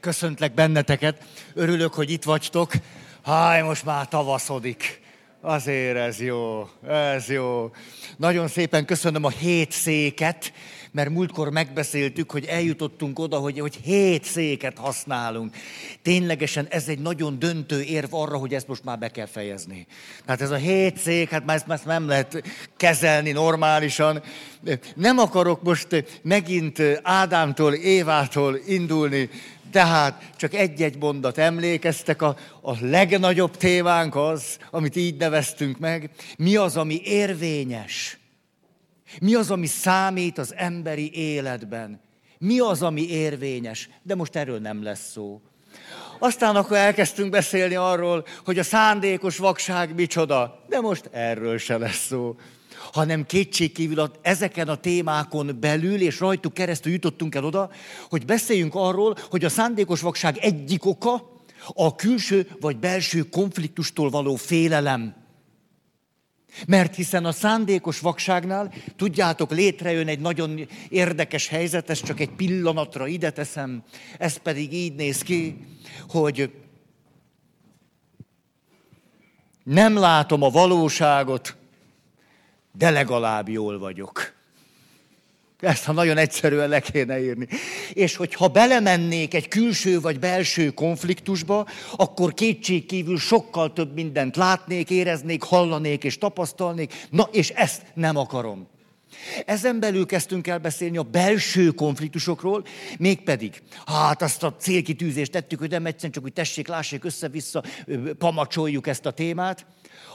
Köszöntlek benneteket. Örülök, hogy itt vagytok. Háj, most már tavaszodik. Azért ez jó, ez jó. Nagyon szépen köszönöm a hét széket, mert múltkor megbeszéltük, hogy eljutottunk oda, hogy, hogy hét széket használunk. Ténylegesen ez egy nagyon döntő érv arra, hogy ezt most már be kell fejezni. Tehát ez a hét szék, hát már ezt, ezt nem lehet kezelni normálisan. Nem akarok most megint Ádámtól, Évától indulni, tehát csak egy-egy mondat emlékeztek, a, a legnagyobb témánk az, amit így neveztünk meg, mi az, ami érvényes, mi az, ami számít az emberi életben, mi az, ami érvényes, de most erről nem lesz szó. Aztán akkor elkezdtünk beszélni arról, hogy a szándékos vakság micsoda, de most erről se lesz szó hanem kétségkívül ezeken a témákon belül és rajtuk keresztül jutottunk el oda, hogy beszéljünk arról, hogy a szándékos vakság egyik oka a külső vagy belső konfliktustól való félelem. Mert hiszen a szándékos vakságnál, tudjátok, létrejön egy nagyon érdekes helyzet, ezt csak egy pillanatra ide teszem, ez pedig így néz ki, hogy nem látom a valóságot, de legalább jól vagyok. Ezt ha nagyon egyszerűen le kéne írni. És hogyha belemennék egy külső vagy belső konfliktusba, akkor kétségkívül sokkal több mindent látnék, éreznék, hallanék és tapasztalnék. Na, és ezt nem akarom. Ezen belül kezdtünk el beszélni a belső konfliktusokról, mégpedig, hát azt a célkitűzést tettük, hogy nem egyszerűen csak, hogy tessék, lássék össze-vissza, pamacsoljuk ezt a témát,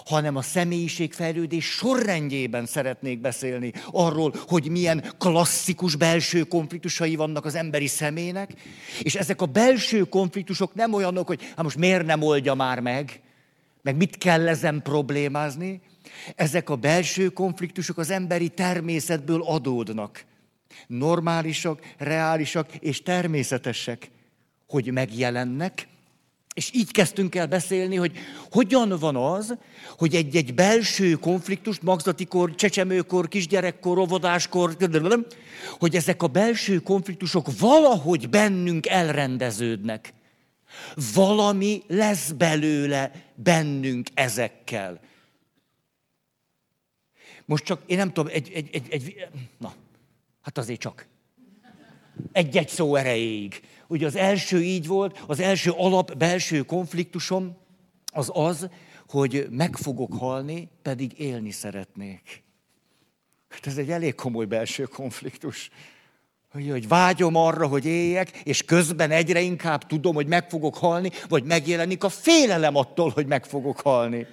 hanem a személyiségfejlődés sorrendjében szeretnék beszélni arról, hogy milyen klasszikus belső konfliktusai vannak az emberi személynek, és ezek a belső konfliktusok nem olyanok, hogy hát most miért nem oldja már meg, meg mit kell ezen problémázni, ezek a belső konfliktusok az emberi természetből adódnak. Normálisak, reálisak és természetesek, hogy megjelennek, és így kezdtünk el beszélni, hogy hogyan van az, hogy egy-egy belső konfliktust, magzatikor, csecsemőkor, kisgyerekkor, óvodáskor, hogy ezek a belső konfliktusok valahogy bennünk elrendeződnek. Valami lesz belőle bennünk ezekkel. Most csak, én nem tudom, egy, egy, egy, egy na, hát azért csak. Egy-egy szó erejéig. Ugye az első így volt, az első alap belső konfliktusom az az, hogy meg fogok halni, pedig élni szeretnék. Hát ez egy elég komoly belső konfliktus. Hogy, hogy vágyom arra, hogy éljek, és közben egyre inkább tudom, hogy meg fogok halni, vagy megjelenik a félelem attól, hogy meg fogok halni.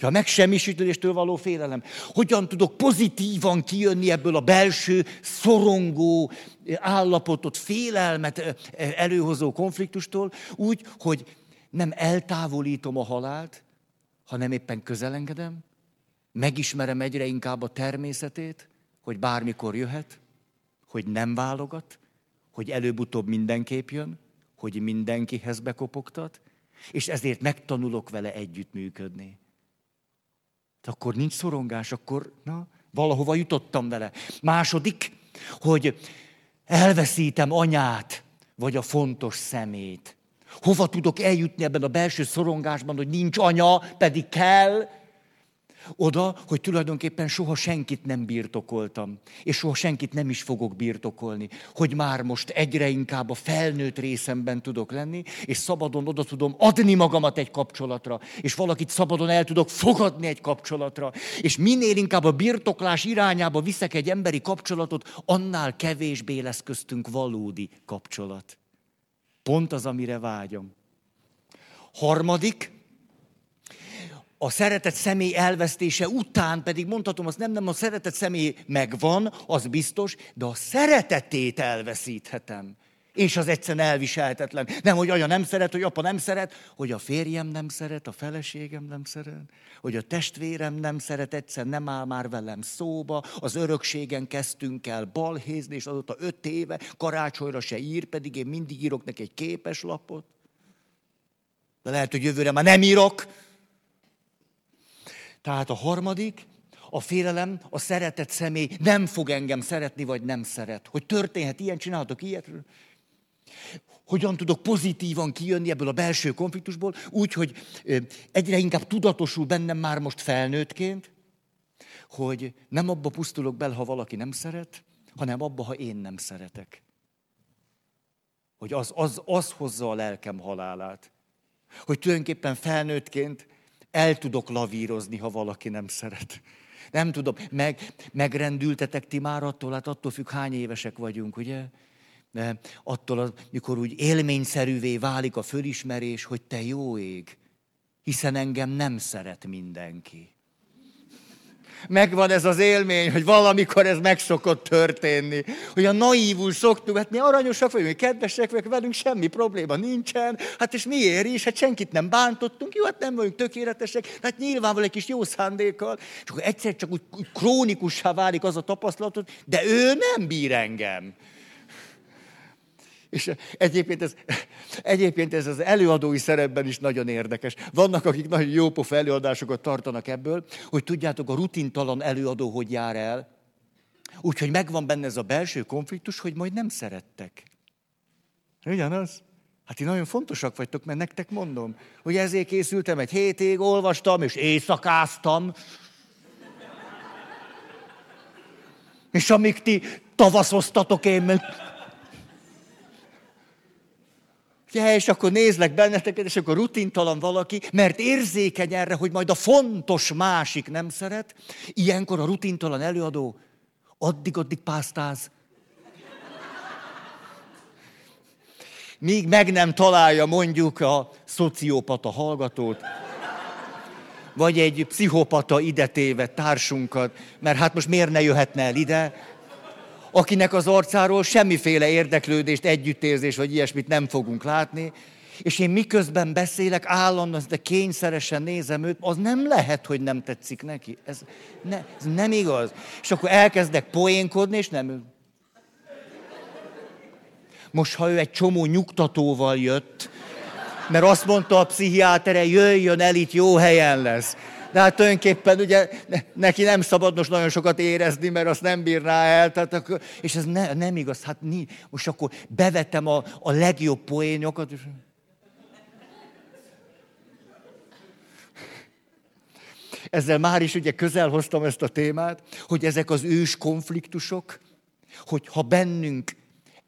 A megsemmisítéstől való félelem. Hogyan tudok pozitívan kijönni ebből a belső, szorongó állapotot, félelmet előhozó konfliktustól, úgy, hogy nem eltávolítom a halált, hanem éppen közelengedem, megismerem egyre inkább a természetét, hogy bármikor jöhet, hogy nem válogat, hogy előbb-utóbb mindenképp jön, hogy mindenkihez bekopogtat, és ezért megtanulok vele együttműködni. De akkor nincs szorongás, akkor na, valahova jutottam vele. Második, hogy elveszítem anyát, vagy a fontos szemét. Hova tudok eljutni ebben a belső szorongásban, hogy nincs anya, pedig kell, oda, hogy tulajdonképpen soha senkit nem birtokoltam, és soha senkit nem is fogok birtokolni, hogy már most egyre inkább a felnőtt részemben tudok lenni, és szabadon oda tudom adni magamat egy kapcsolatra, és valakit szabadon el tudok fogadni egy kapcsolatra, és minél inkább a birtoklás irányába viszek egy emberi kapcsolatot, annál kevésbé lesz köztünk valódi kapcsolat. Pont az, amire vágyom. Harmadik, a szeretett személy elvesztése után pedig mondhatom, azt nem, nem, a szeretett személy megvan, az biztos, de a szeretetét elveszíthetem. És az egyszerűen elviselhetetlen. Nem, hogy anya nem szeret, hogy apa nem szeret, hogy a férjem nem szeret, a feleségem nem szeret, hogy a testvérem nem szeret, egyszer nem áll már velem szóba, az örökségen kezdtünk el balhézni, és azóta öt éve karácsonyra se ír, pedig én mindig írok neki egy képeslapot. De lehet, hogy jövőre már nem írok, tehát a harmadik, a félelem, a szeretett személy nem fog engem szeretni, vagy nem szeret. Hogy történhet ilyen, csinálhatok ilyet. Hogyan tudok pozitívan kijönni ebből a belső konfliktusból, úgy, hogy egyre inkább tudatosul bennem már most felnőttként, hogy nem abba pusztulok bele, ha valaki nem szeret, hanem abba, ha én nem szeretek. Hogy az, az, az hozza a lelkem halálát. Hogy tulajdonképpen felnőttként el tudok lavírozni, ha valaki nem szeret. Nem tudom, meg, megrendültetek ti már attól, hát attól függ, hány évesek vagyunk, ugye? De attól, mikor úgy élményszerűvé válik a fölismerés, hogy te jó ég, hiszen engem nem szeret mindenki megvan ez az élmény, hogy valamikor ez meg szokott történni. A naívul szoktuk, hát mi aranyosak vagyunk, kedvesek vagyunk, velünk semmi probléma nincsen. Hát és miért is? Hát senkit nem bántottunk, jó, hát nem vagyunk tökéletesek, hát nyilvánvalóan egy kis jó szándékkal. És akkor egyszer csak úgy, úgy krónikussá válik az a tapasztalatot, de ő nem bír engem. És egyébként ez, egyébként ez az előadói szerepben is nagyon érdekes. Vannak, akik nagyon jópofa előadásokat tartanak ebből, hogy tudjátok, a rutintalan előadó hogy jár el. Úgyhogy megvan benne ez a belső konfliktus, hogy majd nem szerettek. Ugyanaz? Hát ti nagyon fontosak vagytok, mert nektek mondom, hogy ezért készültem, egy hétig olvastam, és éjszakáztam. És amíg ti tavaszoztatok, én meg Ja, és akkor nézlek benneteket, és akkor rutintalan valaki, mert érzékeny erre, hogy majd a fontos másik nem szeret. Ilyenkor a rutintalan előadó addig-addig pásztáz. Míg meg nem találja mondjuk a szociopata hallgatót, vagy egy pszichopata idetéve társunkat, mert hát most miért ne jöhetne el ide, akinek az arcáról semmiféle érdeklődést, együttérzés vagy ilyesmit nem fogunk látni, és én miközben beszélek, állandóan, de kényszeresen nézem őt, az nem lehet, hogy nem tetszik neki. Ez, ne, ez nem igaz. És akkor elkezdek poénkodni, és nem... Most, ha ő egy csomó nyugtatóval jött, mert azt mondta a pszichiátere, jöjjön el, itt jó helyen lesz. De hát tulajdonképpen ugye neki nem szabad most nagyon sokat érezni, mert azt nem bírná el. Tehát akkor, és ez ne, nem igaz. Hát mi, most akkor bevetem a, a legjobb poényokat. És... Ezzel már is ugye közel hoztam ezt a témát, hogy ezek az ős konfliktusok, hogy ha bennünk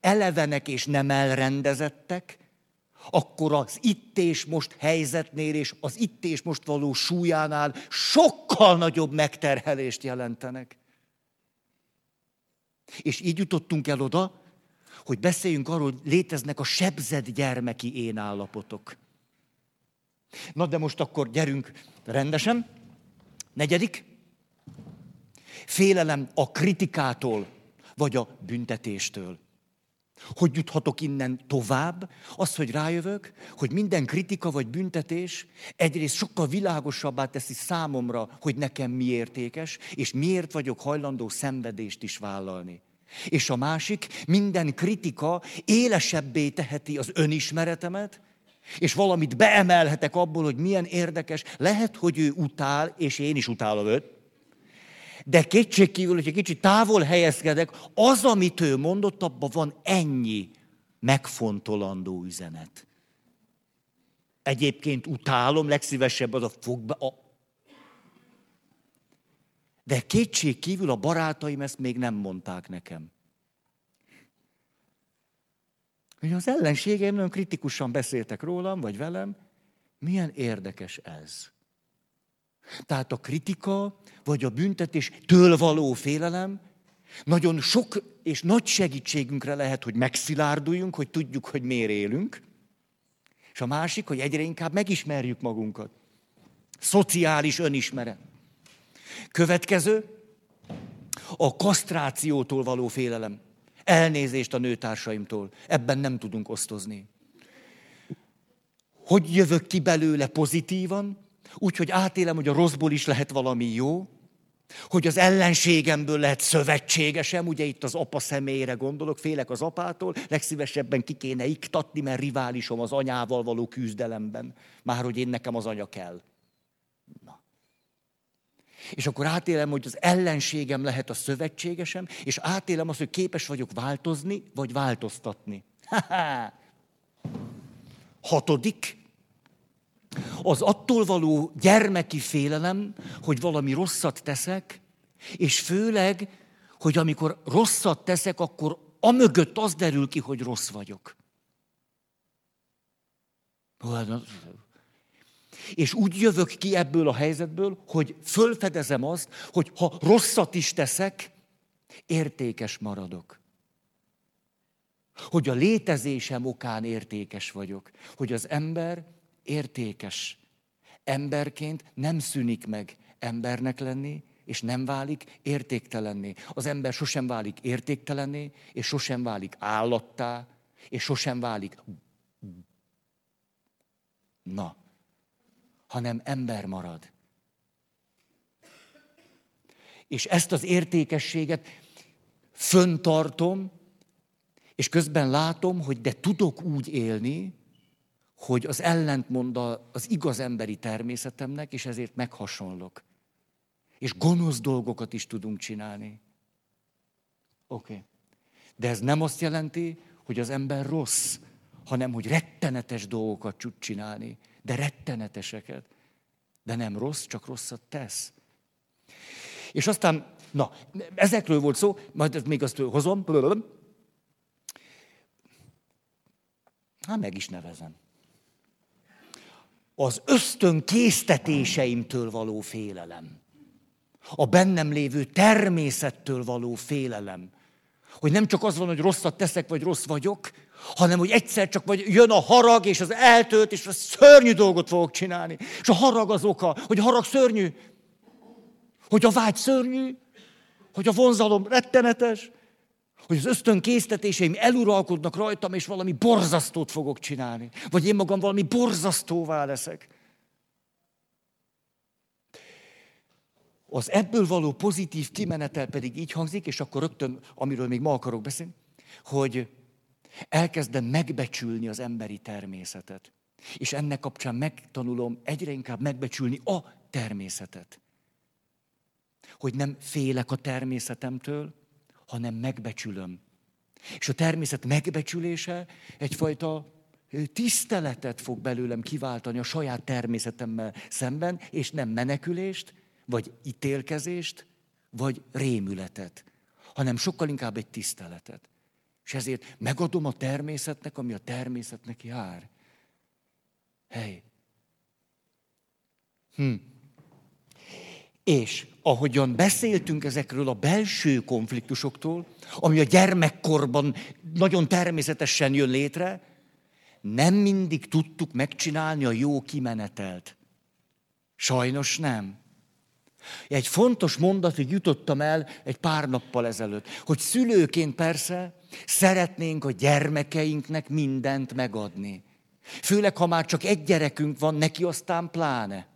elevenek és nem elrendezettek, akkor az itt és most helyzetnél és az itt és most való súlyánál sokkal nagyobb megterhelést jelentenek. És így jutottunk el oda, hogy beszéljünk arról, hogy léteznek a sebzett gyermeki én állapotok. Na de most akkor gyerünk rendesen. Negyedik. Félelem a kritikától, vagy a büntetéstől. Hogy juthatok innen tovább? Az, hogy rájövök, hogy minden kritika vagy büntetés egyrészt sokkal világosabbá teszi számomra, hogy nekem mi értékes, és miért vagyok hajlandó szenvedést is vállalni. És a másik, minden kritika élesebbé teheti az önismeretemet, és valamit beemelhetek abból, hogy milyen érdekes. Lehet, hogy ő utál, és én is utálom őt, de kétségkívül, egy kicsit távol helyezkedek, az, amit ő mondott, abban van ennyi megfontolandó üzenet. Egyébként utálom, legszívesebb az a fogbe. A... De kétség kívül a barátaim ezt még nem mondták nekem. Hogy az ellenségeim nagyon kritikusan beszéltek rólam, vagy velem. Milyen érdekes ez. Tehát a kritika, vagy a büntetés től való félelem nagyon sok és nagy segítségünkre lehet, hogy megszilárduljunk, hogy tudjuk, hogy miért élünk. És a másik, hogy egyre inkább megismerjük magunkat. Szociális önismeret. Következő, a kasztrációtól való félelem. Elnézést a nőtársaimtól. Ebben nem tudunk osztozni. Hogy jövök ki belőle pozitívan? Úgy, hogy átélem, hogy a rosszból is lehet valami jó, hogy az ellenségemből lehet szövetségesem, ugye itt az apa személyére gondolok, félek az apától, legszívesebben ki kéne iktatni, mert riválisom az anyával való küzdelemben. Már hogy én nekem az anya kell. Na. És akkor átélem, hogy az ellenségem lehet a szövetségesem, és átélem azt, hogy képes vagyok változni, vagy változtatni. Hatodik, az attól való gyermeki félelem, hogy valami rosszat teszek, és főleg, hogy amikor rosszat teszek, akkor amögött az derül ki, hogy rossz vagyok. Hát és úgy jövök ki ebből a helyzetből, hogy fölfedezem azt, hogy ha rosszat is teszek, értékes maradok. Hogy a létezésem okán értékes vagyok. Hogy az ember értékes. Emberként nem szűnik meg embernek lenni, és nem válik értéktelenné. Az ember sosem válik értéktelenné, és sosem válik állattá, és sosem válik na, hanem ember marad. És ezt az értékességet föntartom, és közben látom, hogy de tudok úgy élni, hogy az ellentmond az igaz emberi természetemnek, és ezért meghasonlok. És gonosz dolgokat is tudunk csinálni. Oké. Okay. De ez nem azt jelenti, hogy az ember rossz, hanem hogy rettenetes dolgokat tud csinálni, de retteneteseket. De nem rossz, csak rosszat tesz. És aztán, na, ezekről volt szó, majd még azt hozom. Hát meg is nevezem. Az ösztön késztetéseimtől való félelem. A bennem lévő természettől való félelem. Hogy nem csak az van, hogy rosszat teszek, vagy rossz vagyok, hanem hogy egyszer csak vagy jön a harag, és az eltölt, és a szörnyű dolgot fogok csinálni. És a harag az oka, hogy a harag szörnyű, hogy a vágy szörnyű, hogy a vonzalom rettenetes, hogy az ösztön késztetéseim eluralkodnak rajtam, és valami borzasztót fogok csinálni. Vagy én magam valami borzasztóvá leszek. Az ebből való pozitív kimenetel pedig így hangzik, és akkor rögtön, amiről még ma akarok beszélni, hogy elkezdem megbecsülni az emberi természetet. És ennek kapcsán megtanulom egyre inkább megbecsülni a természetet. Hogy nem félek a természetemtől, hanem megbecsülöm. És a természet megbecsülése egyfajta tiszteletet fog belőlem kiváltani a saját természetemmel szemben, és nem menekülést, vagy ítélkezést, vagy rémületet, hanem sokkal inkább egy tiszteletet. És ezért megadom a természetnek, ami a természetnek jár. Hely. Hm. És ahogyan beszéltünk ezekről a belső konfliktusoktól, ami a gyermekkorban nagyon természetesen jön létre, nem mindig tudtuk megcsinálni a jó kimenetelt. Sajnos nem. Egy fontos mondatig jutottam el egy pár nappal ezelőtt, hogy szülőként persze szeretnénk a gyermekeinknek mindent megadni. Főleg, ha már csak egy gyerekünk van, neki aztán pláne.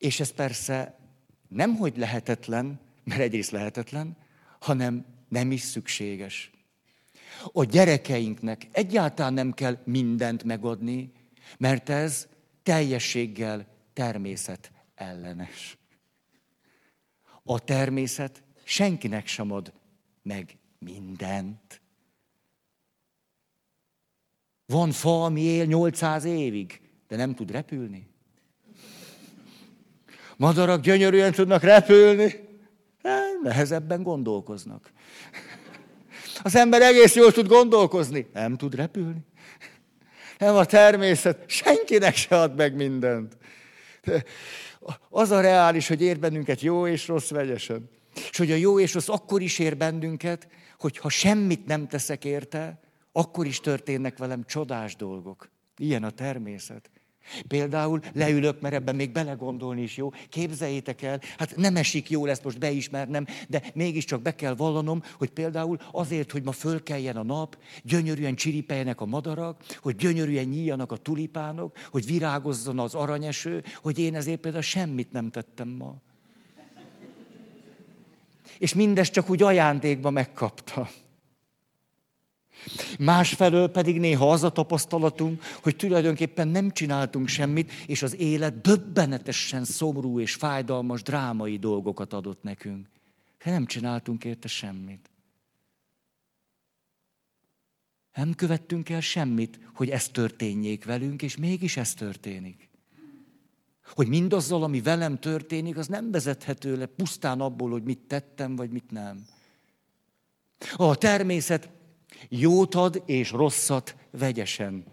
És ez persze nem hogy lehetetlen, mert egyrészt lehetetlen, hanem nem is szükséges. A gyerekeinknek egyáltalán nem kell mindent megadni, mert ez teljességgel természet ellenes. A természet senkinek sem ad meg mindent. Van fa, ami él 800 évig, de nem tud repülni. Madarak gyönyörűen tudnak repülni, nehezebben gondolkoznak. Az ember egész jól tud gondolkozni, nem tud repülni. Nem a természet, senkinek se ad meg mindent. Az a reális, hogy ér bennünket jó és rossz vegyesen. És hogy a jó és rossz akkor is ér bennünket, hogy ha semmit nem teszek érte, akkor is történnek velem csodás dolgok. Ilyen a természet. Például leülök, mert ebben még belegondolni is jó. Képzeljétek el, hát nem esik jó lesz most beismernem, de mégiscsak be kell vallanom, hogy például azért, hogy ma fölkeljen a nap, gyönyörűen csiripeljenek a madarak, hogy gyönyörűen nyíljanak a tulipánok, hogy virágozzon az aranyeső, hogy én ezért például semmit nem tettem ma. És mindezt csak úgy ajándékba megkapta. Másfelől pedig néha az a tapasztalatunk, hogy tulajdonképpen nem csináltunk semmit, és az élet döbbenetesen szomorú és fájdalmas, drámai dolgokat adott nekünk. Nem csináltunk érte semmit. Nem követtünk el semmit, hogy ez történjék velünk, és mégis ez történik. Hogy mindazzal, ami velem történik, az nem vezethető le pusztán abból, hogy mit tettem, vagy mit nem. A természet jót ad és rosszat vegyesen.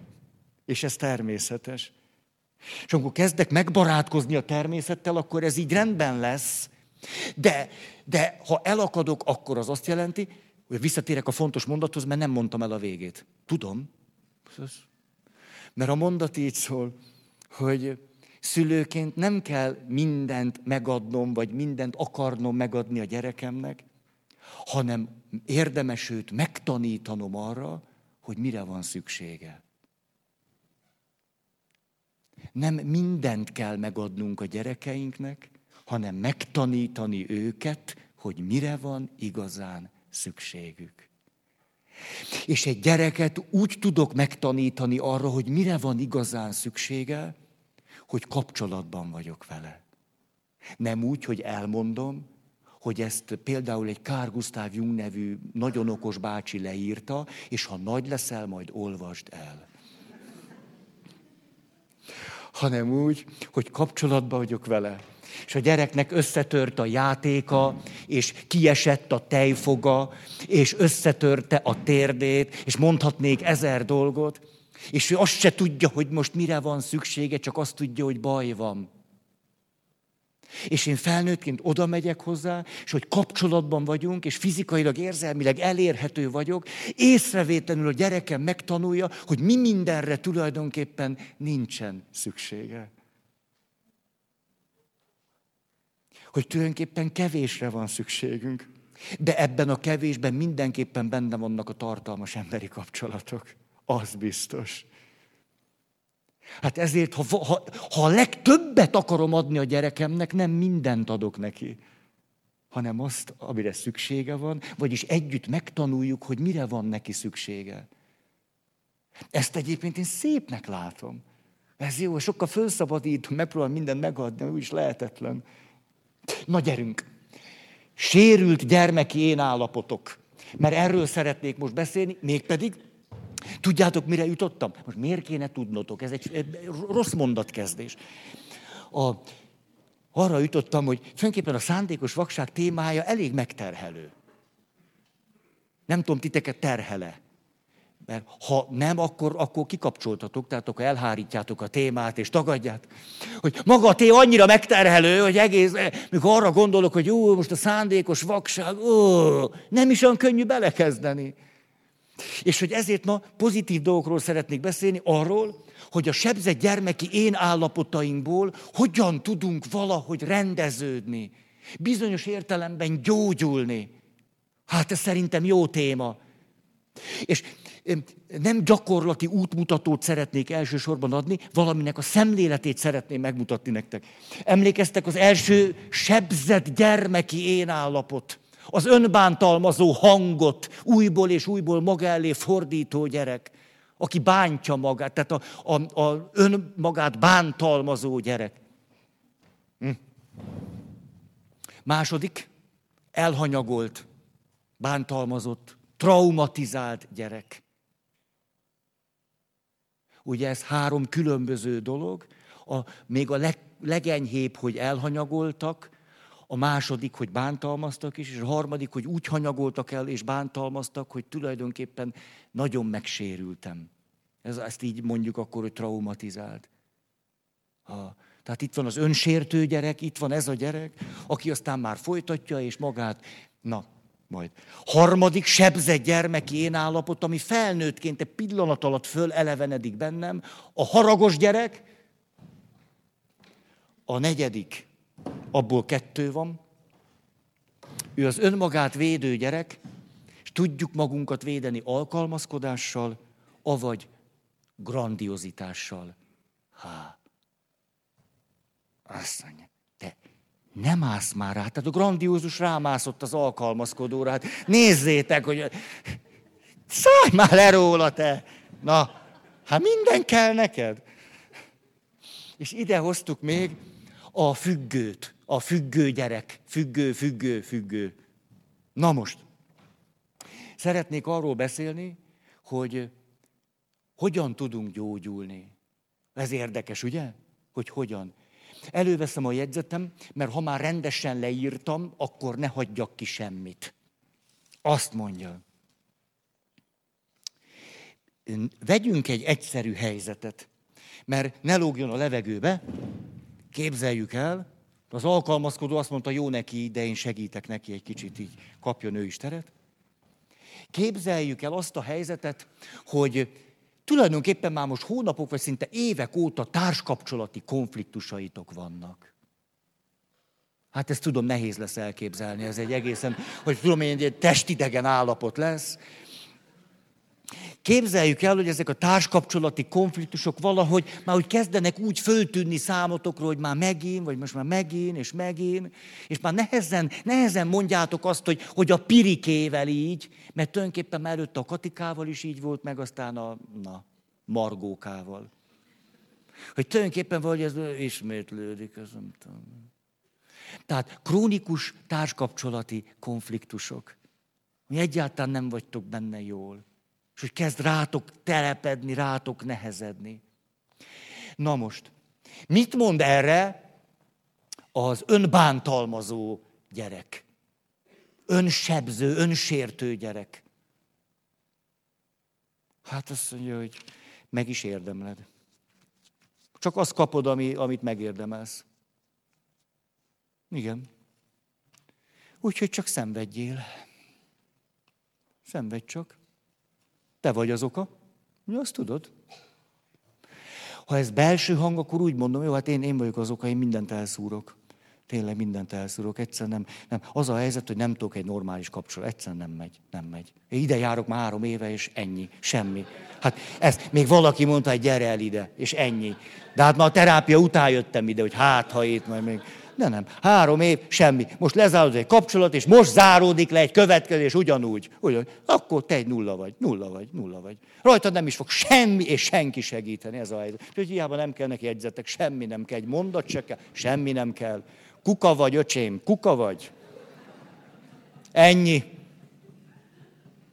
És ez természetes. És amikor kezdek megbarátkozni a természettel, akkor ez így rendben lesz. De, de ha elakadok, akkor az azt jelenti, hogy visszatérek a fontos mondathoz, mert nem mondtam el a végét. Tudom. Mert a mondat így szól, hogy szülőként nem kell mindent megadnom, vagy mindent akarnom megadni a gyerekemnek, hanem érdemes őt megtanítanom arra, hogy mire van szüksége. Nem mindent kell megadnunk a gyerekeinknek, hanem megtanítani őket, hogy mire van igazán szükségük. És egy gyereket úgy tudok megtanítani arra, hogy mire van igazán szüksége, hogy kapcsolatban vagyok vele. Nem úgy, hogy elmondom, hogy ezt például egy Kár Gustav Jung nevű nagyon okos bácsi leírta, és ha nagy leszel, majd olvasd el. Hanem úgy, hogy kapcsolatban vagyok vele. És a gyereknek összetört a játéka, és kiesett a tejfoga, és összetörte a térdét, és mondhatnék ezer dolgot, és ő azt se tudja, hogy most mire van szüksége, csak azt tudja, hogy baj van. És én felnőttként oda megyek hozzá, és hogy kapcsolatban vagyunk, és fizikailag, érzelmileg elérhető vagyok, észrevétlenül a gyerekem megtanulja, hogy mi mindenre tulajdonképpen nincsen szüksége. Hogy tulajdonképpen kevésre van szükségünk. De ebben a kevésben mindenképpen benne vannak a tartalmas emberi kapcsolatok. Az biztos. Hát ezért, ha, ha, ha a legtöbbet akarom adni a gyerekemnek, nem mindent adok neki, hanem azt, amire szüksége van, vagyis együtt megtanuljuk, hogy mire van neki szüksége. Ezt egyébként én szépnek látom. Ez jó, sokkal fölszabadítom, megpróbálom mindent megadni, úgy is lehetetlen. Na gyerünk! Sérült gyermeki én állapotok. Mert erről szeretnék most beszélni, mégpedig Tudjátok, mire jutottam? Most miért kéne tudnotok? Ez egy, egy rossz mondatkezdés. A, arra jutottam, hogy tulajdonképpen a szándékos vakság témája elég megterhelő. Nem tudom, titeket terhele. Mert ha nem, akkor, akkor kikapcsoltatok, tehát akkor elhárítjátok a témát, és tagadját. Hogy maga a téma annyira megterhelő, hogy egész, mikor arra gondolok, hogy jó, most a szándékos vakság, ó, nem is olyan könnyű belekezdeni. És hogy ezért ma pozitív dolgokról szeretnék beszélni, arról, hogy a sebzett gyermeki én állapotainkból hogyan tudunk valahogy rendeződni, bizonyos értelemben gyógyulni. Hát ez szerintem jó téma. És nem gyakorlati útmutatót szeretnék elsősorban adni, valaminek a szemléletét szeretném megmutatni nektek. Emlékeztek az első sebzett gyermeki én állapot az önbántalmazó hangot újból és újból maga elé fordító gyerek, aki bántja magát, tehát a, a, a önmagát bántalmazó gyerek. Hm. Második, elhanyagolt, bántalmazott, traumatizált gyerek. Ugye ez három különböző dolog, a, még a leg, legenyhébb, hogy elhanyagoltak, a második, hogy bántalmaztak is, és a harmadik, hogy úgy hanyagoltak el és bántalmaztak, hogy tulajdonképpen nagyon megsérültem. Ez, ezt így mondjuk akkor, hogy traumatizált. Ha, tehát itt van az önsértő gyerek, itt van ez a gyerek, aki aztán már folytatja, és magát, na, majd. Harmadik, sebzett gyermeki én állapot, ami felnőttként egy pillanat alatt fölelevenedik bennem. A haragos gyerek, a negyedik, abból kettő van. Ő az önmagát védő gyerek, és tudjuk magunkat védeni alkalmazkodással, avagy grandiozitással. Há. Azt mondja, te nem állsz már rá. Tehát a grandiózus rámászott az alkalmazkodóra. Hát nézzétek, hogy szállj már le róla, te! Na, hát minden kell neked. És ide hoztuk még a függőt a függő gyerek, függő, függő, függő. Na most, szeretnék arról beszélni, hogy hogyan tudunk gyógyulni. Ez érdekes, ugye? Hogy hogyan. Előveszem a jegyzetem, mert ha már rendesen leírtam, akkor ne hagyjak ki semmit. Azt mondja. Vegyünk egy egyszerű helyzetet, mert ne lógjon a levegőbe, képzeljük el, az alkalmazkodó azt mondta, jó neki, de én segítek neki egy kicsit, így kapjon ő is teret. Képzeljük el azt a helyzetet, hogy tulajdonképpen már most hónapok, vagy szinte évek óta társkapcsolati konfliktusaitok vannak. Hát ezt tudom, nehéz lesz elképzelni, ez egy egészen, hogy tudom én, egy testidegen állapot lesz. Képzeljük el, hogy ezek a társkapcsolati konfliktusok valahogy már úgy kezdenek úgy föltűnni számotokról, hogy már megint, vagy most már megint, és megint, és már nehezen, nehezen mondjátok azt, hogy, hogy a pirikével így, mert tulajdonképpen már előtte a Katikával is így volt, meg aztán a na, Margókával. Hogy tulajdonképpen vagy ez ismétlődik, ez nem tudom. Tehát krónikus társkapcsolati konfliktusok. Egyáltalán nem vagytok benne jól és hogy kezd rátok telepedni, rátok nehezedni. Na most, mit mond erre az önbántalmazó gyerek? Önsebző, önsértő gyerek. Hát azt mondja, hogy meg is érdemled. Csak azt kapod, ami, amit megérdemelsz. Igen. Úgyhogy csak szenvedjél. Szenvedj csak. Te vagy az oka. Mi azt tudod? Ha ez belső hang, akkor úgy mondom, jó, hát én, én vagyok az oka, én mindent elszúrok. Tényleg mindent elszúrok. Egyszer nem, nem. Az a helyzet, hogy nem tudok egy normális kapcsolat. Egyszer nem megy, nem megy. Én ide járok már három éve, és ennyi. Semmi. Hát ez, még valaki mondta, hogy gyere el ide, és ennyi. De hát már a terápia után jöttem ide, hogy hát, ha itt majd még... De nem. Három év, semmi. Most lezáródik egy kapcsolat, és most záródik le egy következés ugyanúgy. ugyanúgy. Akkor te egy nulla vagy, nulla vagy, nulla vagy. Rajtad nem is fog semmi és senki segíteni ez a helyzet. Úgyhogy hiába nem kell neki jegyzetek, semmi nem kell, egy mondat se kell, semmi nem kell. Kuka vagy, öcsém, kuka vagy. Ennyi.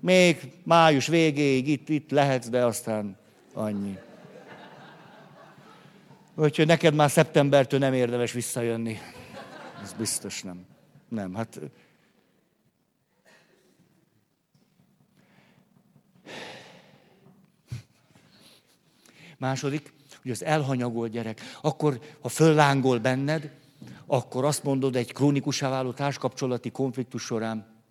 Még május végéig itt, itt lehetsz, de aztán annyi. Úgyhogy neked már szeptembertől nem érdemes visszajönni. Ez biztos nem. Nem, hát... Második, hogy az elhanyagolt gyerek, akkor, ha föllángol benned, akkor azt mondod egy krónikusá váló társkapcsolati konfliktus során,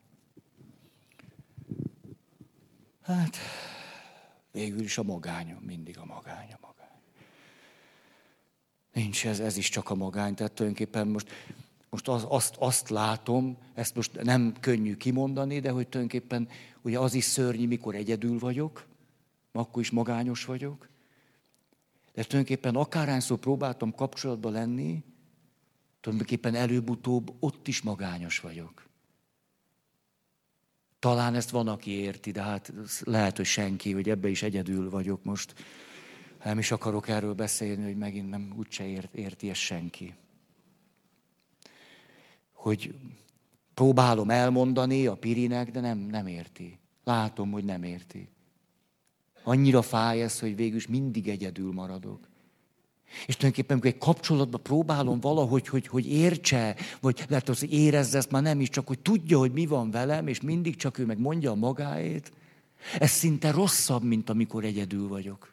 hát végül is a magánya, mindig a magánya. Nincs ez, ez is csak a magány. Tehát tulajdonképpen most, most az, azt, azt látom, ezt most nem könnyű kimondani, de hogy tulajdonképpen ugye az is szörnyű, mikor egyedül vagyok, akkor is magányos vagyok. De tulajdonképpen akárhányszor próbáltam kapcsolatba lenni, tulajdonképpen előbb-utóbb ott is magányos vagyok. Talán ezt van, aki érti, de hát lehet, hogy senki, hogy ebbe is egyedül vagyok most. Nem is akarok erről beszélni, hogy megint nem úgyse ért, érti ezt senki. Hogy próbálom elmondani a Pirinek, de nem, nem érti. Látom, hogy nem érti. Annyira fáj ez, hogy végül mindig egyedül maradok. És tulajdonképpen, amikor egy kapcsolatban próbálom valahogy, hogy, hogy értse, vagy lehet, hogy érezze ezt már nem is, csak hogy tudja, hogy mi van velem, és mindig csak ő meg mondja a magáét, ez szinte rosszabb, mint amikor egyedül vagyok.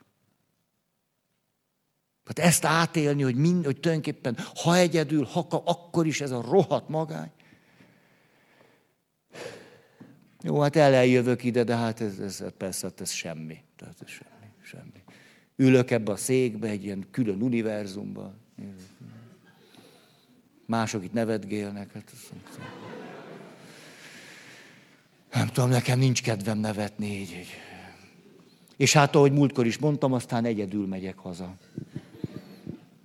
Tehát ezt átélni, hogy, mind, hogy tulajdonképpen ha egyedül, ha akkor is ez a rohadt magány. Jó, hát eljövök ide, de hát ez, ez persze hát ez semmi. Tehát ez semmi, semmi. Ülök ebbe a székbe, egy ilyen külön univerzumban. Mások itt nevetgélnek. Hát nem, nem tudom, nekem nincs kedvem nevetni így, így. És hát, ahogy múltkor is mondtam, aztán egyedül megyek haza.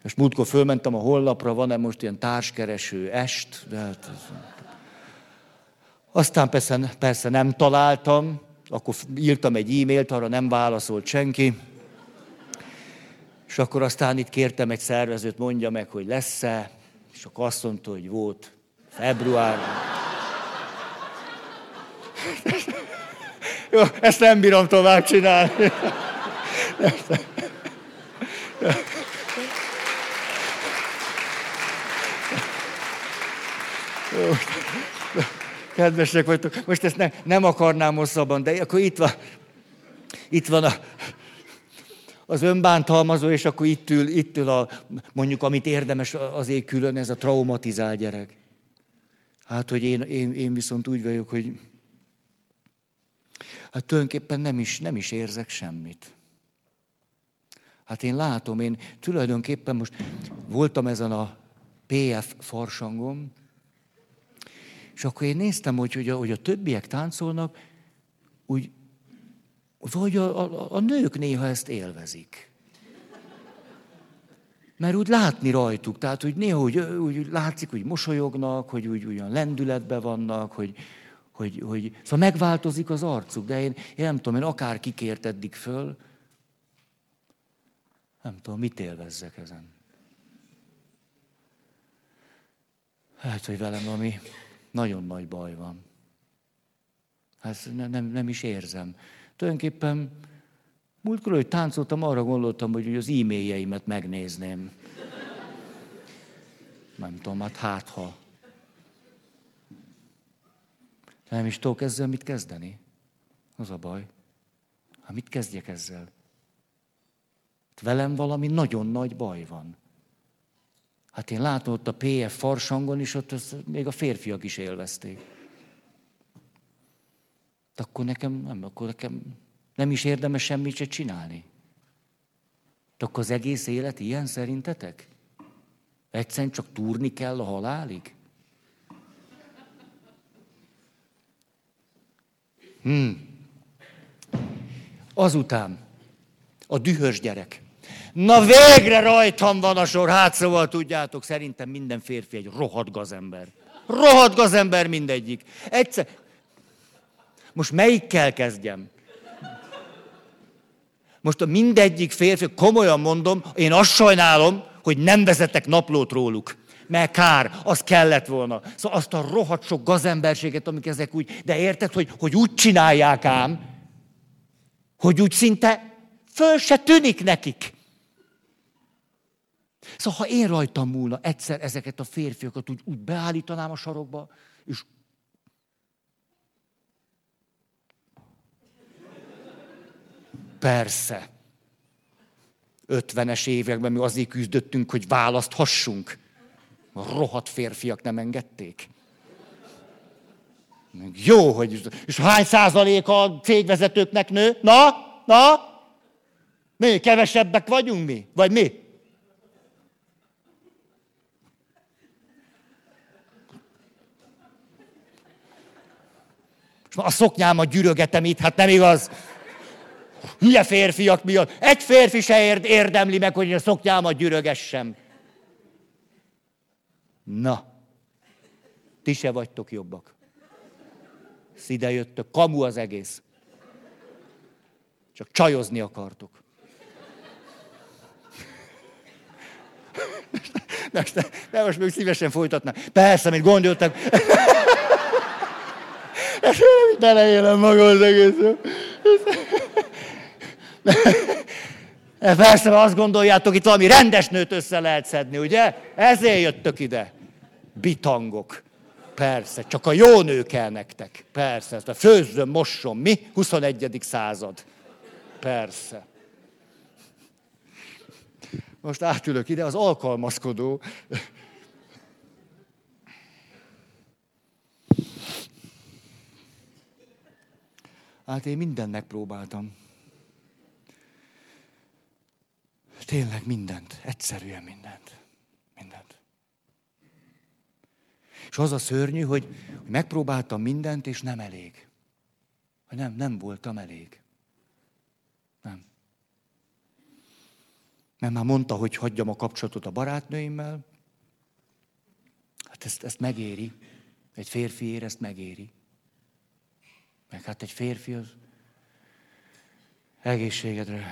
És múltkor fölmentem a hollapra, van-e most ilyen társkereső est, de hát... Aztán persze, persze nem találtam, akkor írtam egy e-mailt, arra nem válaszolt senki. És akkor aztán itt kértem egy szervezőt, mondja meg, hogy lesz-e, és akkor azt mondta, hogy volt február. Jó, ezt nem bírom tovább csinálni. Kedvesek vagytok. Most ezt ne, nem akarnám hosszabban, de akkor itt van, itt van a, az önbántalmazó, és akkor itt ül, itt ül a, mondjuk, amit érdemes azért külön, ez a traumatizált gyerek. Hát, hogy én, én, én viszont úgy vagyok, hogy hát tulajdonképpen nem is, nem is érzek semmit. Hát én látom, én tulajdonképpen most voltam ezen a PF farsangom, és akkor én néztem, hogy, hogy, a, hogy a többiek táncolnak, úgy, vagy a, a, a nők néha ezt élvezik. Mert úgy látni rajtuk, tehát úgy néha úgy, úgy látszik, hogy mosolyognak, hogy úgy olyan lendületben vannak, hogy, hogy, hogy szóval megváltozik az arcuk, de én, én nem tudom, én akár kikért eddig föl, nem tudom, mit élvezzek ezen. Hát, hogy velem ami nagyon nagy baj van. Hát nem, nem, nem is érzem. Tulajdonképpen múltkor, hogy táncoltam, arra gondoltam, hogy az e-mailjeimet megnézném. Nem tudom, hát hát ha. Nem is tudok ezzel mit kezdeni. Az a baj. Hát mit kezdjek ezzel? Velem valami nagyon nagy baj van. Hát én látom ott a PF farsangon is, ott még a férfiak is élvezték. De akkor nekem nem, akkor nekem nem is érdemes semmit se csinálni. De akkor az egész élet ilyen szerintetek? Egyszerűen csak túrni kell a halálig? Hmm. Azután a dühös gyerek. Na végre rajtam van a sor, hát szóval tudjátok, szerintem minden férfi egy rohadt gazember. Rohadt gazember mindegyik. Egyszer. Most melyikkel kezdjem? Most a mindegyik férfi, komolyan mondom, én azt sajnálom, hogy nem vezetek naplót róluk. Mert kár, az kellett volna. Szóval azt a rohadt sok gazemberséget, amik ezek úgy, de érted, hogy, hogy úgy csinálják ám, hogy úgy szinte föl se tűnik nekik. Szóval ha én rajtam múlna egyszer ezeket a férfiakat úgy, úgy beállítanám a sarokba, és Persze. 50-es években mi azért küzdöttünk, hogy választhassunk. A rohadt férfiak nem engedték. Jó, hogy... És hány százalék a cégvezetőknek nő? Na? Na? Mi? Kevesebbek vagyunk mi? Vagy mi? A szoknyámat gyűrögetem itt, hát nem igaz. Hülye férfiak miatt. Egy férfi se érd, érdemli meg, hogy a szoknyámat gyűrögessem. Na, ti se vagytok jobbak. Szide jöttök, kamu az egész. Csak csajozni akartok. De, de, de most még szívesen folytatnám. Persze, mit gondoltak. Beleélem magam az egész. Persze, azt gondoljátok, itt valami rendes nőt össze lehet szedni, ugye? Ezért jöttök ide. Bitangok. Persze, csak a jó nő kell nektek. Persze, ezt a főzzön, mosson. Mi? 21. század. Persze. Most átülök ide, az alkalmazkodó. Hát én mindent megpróbáltam. Tényleg mindent, egyszerűen mindent. Mindent. És az a szörnyű, hogy, hogy megpróbáltam mindent, és nem elég. Hogy nem, nem voltam elég. Nem. Mert már mondta, hogy hagyjam a kapcsolatot a barátnőimmel. Hát ezt, ezt megéri. Egy férfiért ezt megéri. Meg hát egy férfi az egészségedre.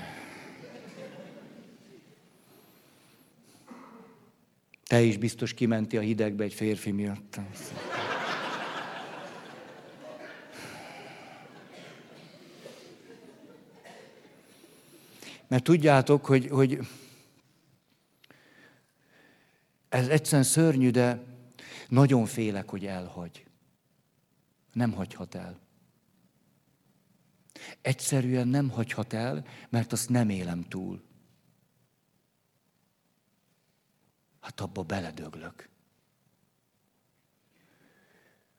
Te is biztos kimenti a hidegbe egy férfi miatt. Mert tudjátok, hogy, hogy ez egyszerűen szörnyű, de nagyon félek, hogy elhagy. Nem hagyhat el. Egyszerűen nem hagyhat el, mert azt nem élem túl. Hát abba beledöglök.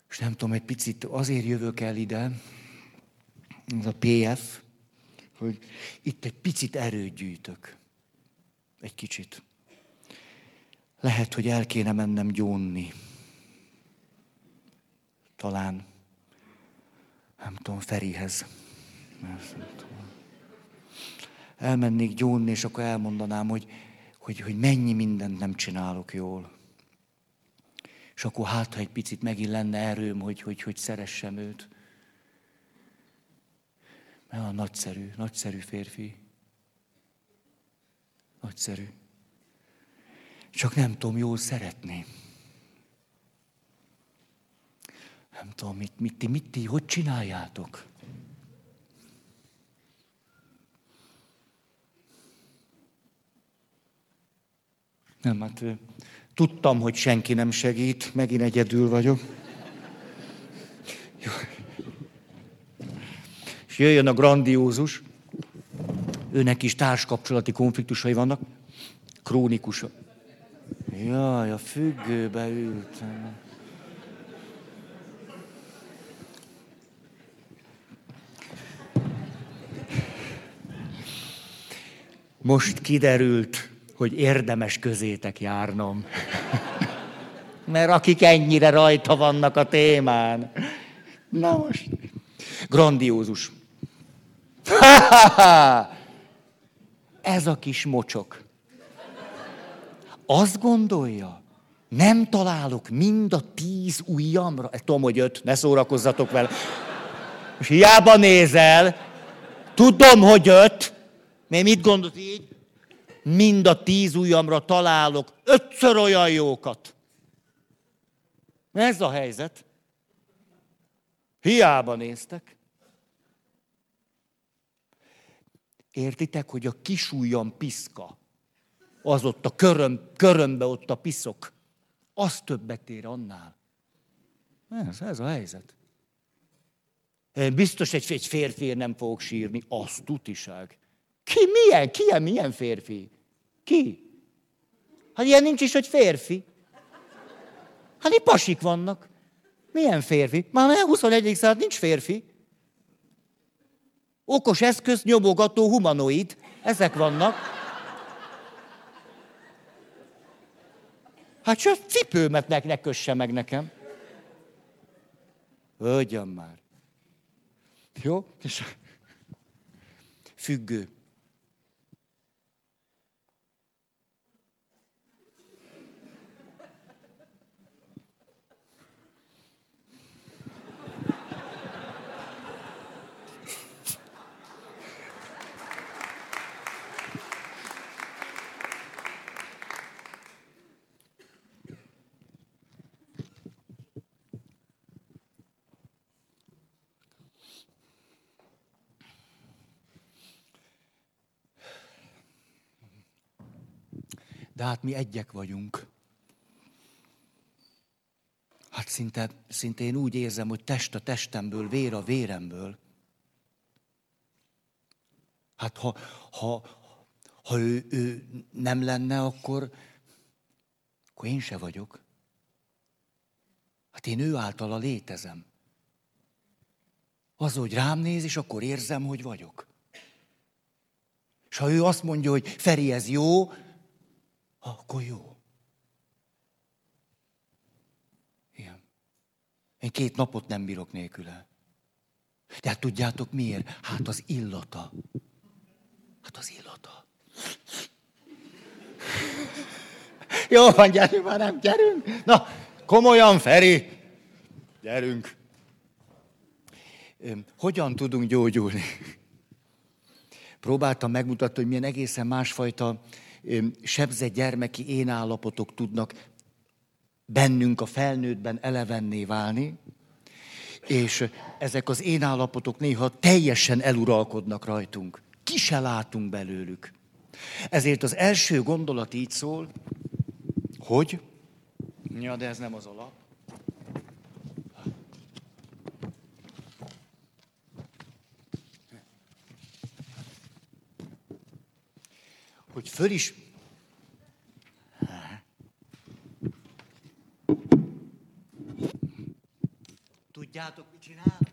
És nem tudom, egy picit azért jövök el ide, ez a PF, hogy itt egy picit erőt gyűjtök. Egy kicsit. Lehet, hogy el kéne mennem gyónni. Talán, nem tudom, Ferihez. Elmennék gyónni, és akkor elmondanám, hogy, hogy, hogy mennyi mindent nem csinálok jól. És akkor hát, ha egy picit megint lenne erőm, hogy, hogy, hogy szeressem őt. Mert a nagyszerű, nagyszerű férfi. Nagyszerű. Csak nem tudom jól szeretni. Nem tudom, mit, mit, mit, mit ti, hogy csináljátok? Nem, hát tudtam, hogy senki nem segít, megint egyedül vagyok. És jöjjön a grandiózus, őnek is társkapcsolati konfliktusai vannak, krónikus. Jaj, a függőbe ültem. Most kiderült, hogy érdemes közétek járnom. Mert akik ennyire rajta vannak a témán. Na most. Grandiózus. Ez a kis mocsok. Azt gondolja, nem találok mind a tíz ujjamra. Ezt tudom, hogy öt, ne szórakozzatok vele. És hiába nézel, tudom, hogy öt. Mi mit gondolsz így? Mind a tíz ujjamra találok ötször olyan jókat. Ez a helyzet. Hiába néztek. Értitek, hogy a kis ujjam piszka, az ott a köröm, körömbe ott a piszok, az többet ér annál. Ez, ez a helyzet. Biztos egy, egy férfi nem fogok sírni, az tutiság. Ki milyen? Ki ilyen, milyen férfi? Ki? Hát ilyen nincs is, hogy férfi. Hát itt pasik vannak. Milyen férfi? Már a 21. század nincs férfi. Okos eszköz, nyomogató, humanoid. Ezek vannak. Hát csak cipőmet ne, ne kösse meg nekem. Hölgyem már. Jó? És függő. De hát mi egyek vagyunk. Hát szinte, szinte én úgy érzem, hogy test a testemből, vér a véremből. Hát ha, ha, ha ő, ő nem lenne, akkor, akkor én se vagyok. Hát én ő általa létezem. Az, hogy rám néz, és akkor érzem, hogy vagyok. És ha ő azt mondja, hogy Feri, ez jó, akkor jó. Igen. Én két napot nem bírok nélküle. De hát tudjátok miért? Hát az illata. Hát az illata. Jó van, gyerünk már, nem, gyerünk. Na, komolyan, Feri, gyerünk. Hogyan tudunk gyógyulni? Próbáltam megmutatni, hogy milyen egészen másfajta sebzett gyermeki énállapotok tudnak bennünk a felnőttben elevenné válni, és ezek az énállapotok néha teljesen eluralkodnak rajtunk. Ki se látunk belőlük. Ezért az első gondolat így szól, hogy, ja, de ez nem az alap. Hogy föl is, Tudjátok, mit csinál?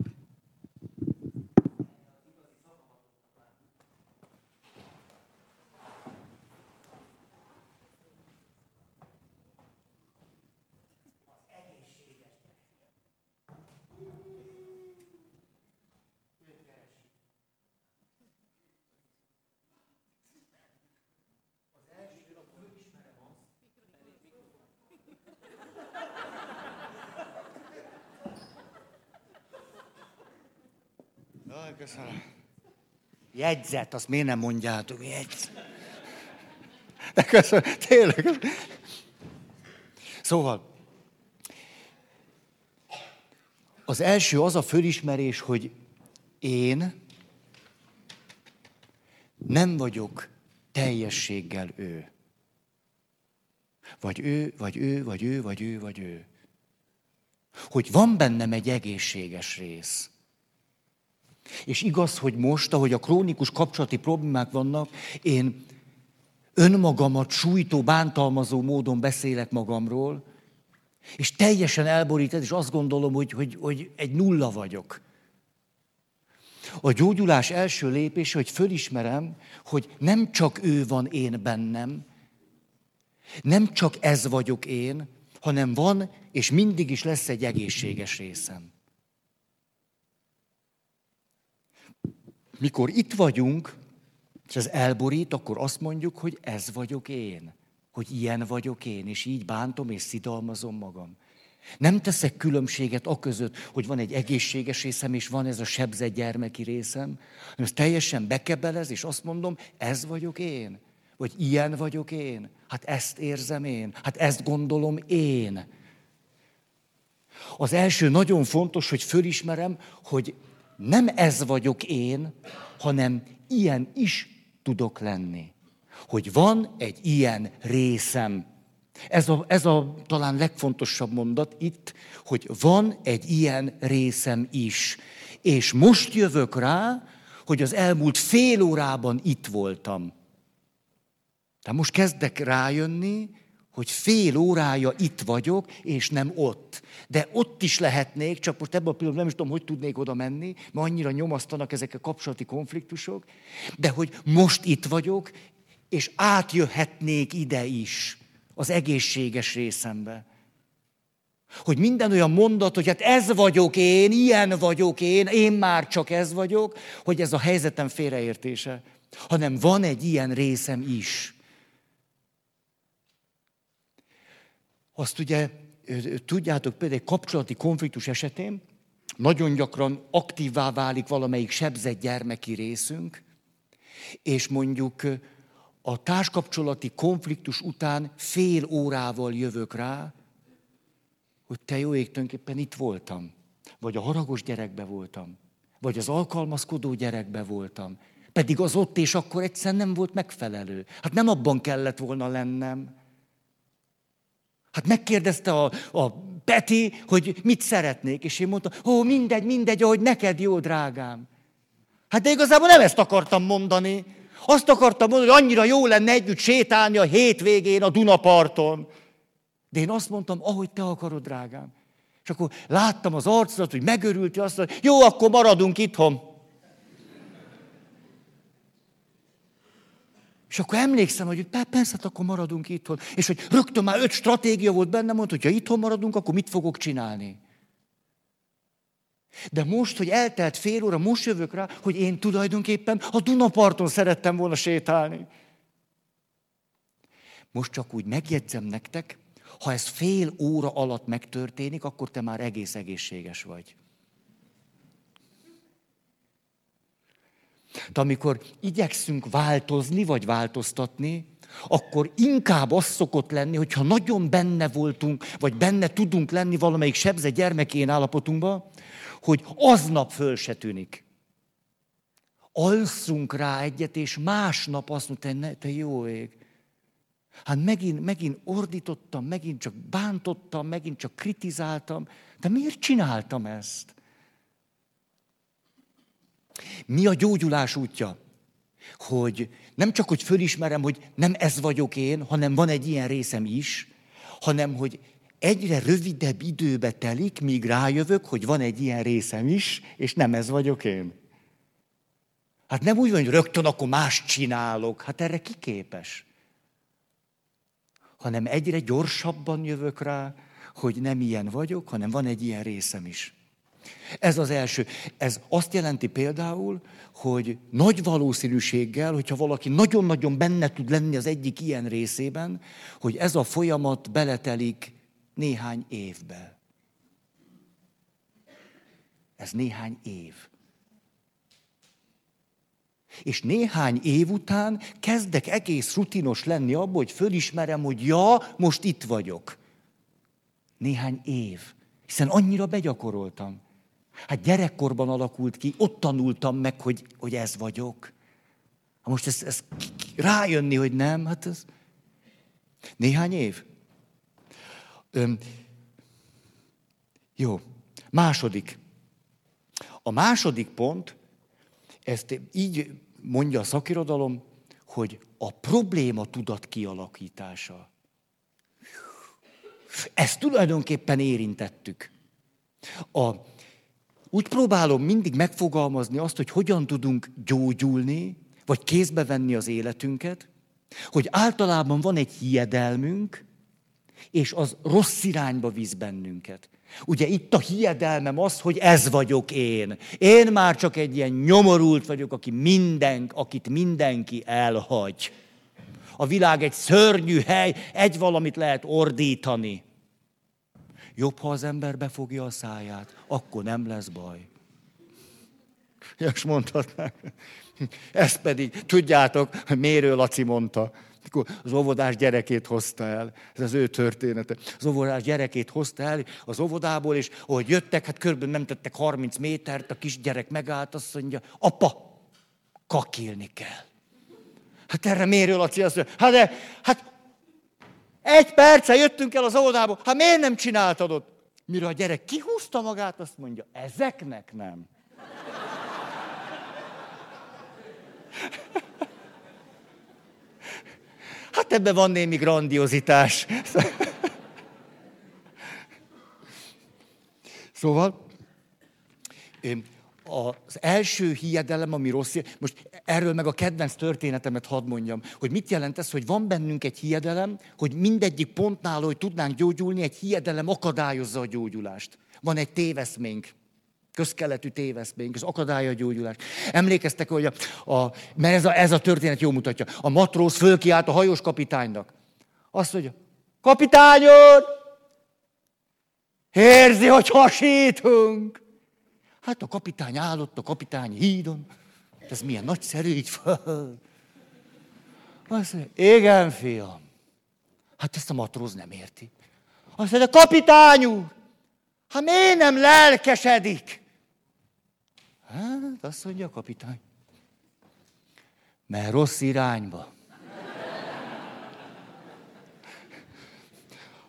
Köszönöm. Jegyzet, azt miért nem mondjátok? Jegyzet. De köszönöm, tényleg. Szóval, az első az a fölismerés, hogy én nem vagyok teljességgel ő. Vagy ő, vagy ő, vagy ő, vagy ő, vagy ő. Hogy van bennem egy egészséges rész. És igaz, hogy most, ahogy a krónikus kapcsolati problémák vannak, én önmagamat sújtó, bántalmazó módon beszélek magamról, és teljesen elborít és azt gondolom, hogy, hogy, hogy egy nulla vagyok. A gyógyulás első lépése, hogy fölismerem, hogy nem csak ő van én bennem, nem csak ez vagyok én, hanem van, és mindig is lesz egy egészséges részem. Mikor itt vagyunk, és ez elborít, akkor azt mondjuk, hogy ez vagyok én. Hogy ilyen vagyok én, és így bántom és szidalmazom magam. Nem teszek különbséget a között, hogy van egy egészséges részem, és van ez a sebzett gyermeki részem, hanem ez teljesen bekebelez, és azt mondom, ez vagyok én. Vagy ilyen vagyok én. Hát ezt érzem én. Hát ezt gondolom én. Az első nagyon fontos, hogy fölismerem, hogy nem ez vagyok én, hanem ilyen is tudok lenni. Hogy van egy ilyen részem. Ez a, ez a talán legfontosabb mondat itt, hogy van egy ilyen részem is. És most jövök rá, hogy az elmúlt fél órában itt voltam. Tehát most kezdek rájönni, hogy fél órája itt vagyok, és nem ott. De ott is lehetnék, csak most ebben a pillanatban nem is tudom, hogy tudnék oda menni, mert annyira nyomasztanak ezek a kapcsolati konfliktusok, de hogy most itt vagyok, és átjöhetnék ide is, az egészséges részembe. Hogy minden olyan mondat, hogy hát ez vagyok én, ilyen vagyok én, én már csak ez vagyok, hogy ez a helyzetem félreértése. Hanem van egy ilyen részem is. Azt ugye tudjátok, például egy kapcsolati konfliktus esetén nagyon gyakran aktívvá válik valamelyik sebzett gyermeki részünk, és mondjuk a társkapcsolati konfliktus után fél órával jövök rá, hogy te jó ég, tulajdonképpen itt voltam. Vagy a haragos gyerekbe voltam. Vagy az alkalmazkodó gyerekbe voltam. Pedig az ott és akkor egyszer nem volt megfelelő. Hát nem abban kellett volna lennem. Hát megkérdezte a, a Peti, hogy mit szeretnék, és én mondtam, ó, mindegy, mindegy, ahogy neked jó, drágám. Hát de igazából nem ezt akartam mondani. Azt akartam mondani, hogy annyira jó lenne együtt sétálni a hétvégén a Dunaparton. De én azt mondtam, ahogy te akarod, drágám. És akkor láttam az arcodat, hogy megörült, azt mondta, jó, akkor maradunk itthon. És akkor emlékszem, hogy persze, hát akkor maradunk itthon. És hogy rögtön már öt stratégia volt bennem, mondta, hogy ha itthon maradunk, akkor mit fogok csinálni? De most, hogy eltelt fél óra, most jövök rá, hogy én tulajdonképpen a Dunaparton szerettem volna sétálni. Most csak úgy megjegyzem nektek, ha ez fél óra alatt megtörténik, akkor te már egész egészséges vagy. De amikor igyekszünk változni, vagy változtatni, akkor inkább az szokott lenni, hogyha nagyon benne voltunk, vagy benne tudunk lenni valamelyik sebze gyermekén állapotunkba, hogy aznap föl se tűnik. alszunk rá egyet, és másnap azt mondta, hogy te jó ég. Hát megint, megint ordítottam, megint csak bántottam, megint csak kritizáltam. De miért csináltam ezt? Mi a gyógyulás útja? Hogy nem csak, hogy fölismerem, hogy nem ez vagyok én, hanem van egy ilyen részem is, hanem, hogy egyre rövidebb időbe telik, míg rájövök, hogy van egy ilyen részem is, és nem ez vagyok én. Hát nem úgy van, hogy rögtön akkor más csinálok. Hát erre kiképes. Hanem egyre gyorsabban jövök rá, hogy nem ilyen vagyok, hanem van egy ilyen részem is. Ez az első. Ez azt jelenti például, hogy nagy valószínűséggel, hogyha valaki nagyon-nagyon benne tud lenni az egyik ilyen részében, hogy ez a folyamat beletelik néhány évbe. Ez néhány év. És néhány év után kezdek egész rutinos lenni abból, hogy fölismerem, hogy ja, most itt vagyok. Néhány év. Hiszen annyira begyakoroltam. Hát gyerekkorban alakult ki, ott tanultam meg, hogy, hogy ez vagyok. Ha most ez, ez rájönni, hogy nem, hát ez néhány év. Öm, jó, második. A második pont, ezt így mondja a szakirodalom, hogy a probléma tudat kialakítása. Ezt tulajdonképpen érintettük. A, úgy próbálom mindig megfogalmazni azt, hogy hogyan tudunk gyógyulni, vagy kézbe venni az életünket, hogy általában van egy hiedelmünk, és az rossz irányba visz bennünket. Ugye itt a hiedelmem az, hogy ez vagyok én. Én már csak egy ilyen nyomorult vagyok, aki minden, akit mindenki elhagy. A világ egy szörnyű hely, egy valamit lehet ordítani. Jobb, ha az ember befogja a száját, akkor nem lesz baj. És mondhatnák. Ezt pedig, tudjátok, Mérő Laci mondta, akkor az óvodás gyerekét hozta el. Ez az ő története. Az óvodás gyerekét hozta el az óvodából, és ahogy jöttek, hát körülbelül nem tettek 30 métert, a kisgyerek megállt, azt mondja, apa, kakilni kell. Hát erre Mérő Laci azt mondja, hát de, hát egy perce jöttünk el az óvodából, hát miért nem csináltad ott? Mire a gyerek kihúzta magát, azt mondja, ezeknek nem. Hát ebben van némi grandiozitás. Szóval, az első hiedelem, ami rossz, most erről meg a kedvenc történetemet hadd mondjam, hogy mit jelent ez, hogy van bennünk egy hiedelem, hogy mindegyik pontnál, hogy tudnánk gyógyulni, egy hiedelem akadályozza a gyógyulást. Van egy téveszménk, közkeletű téveszménk, ez akadálya a gyógyulás. Emlékeztek, hogy a, a, mert ez a, ez a történet jó mutatja, a matróz fölkiált a hajós kapitánynak. Azt mondja, kapitány úr, érzi, hogy hasítunk. Hát a kapitány állott a kapitány hídon. Ez milyen nagyszerű, így föl. Azt mondja, igen, fiam. Hát ezt a matróz nem érti. Azt mondja, kapitány úr, hát miért nem lelkesedik? Hát, azt mondja a kapitány. Mert rossz irányba.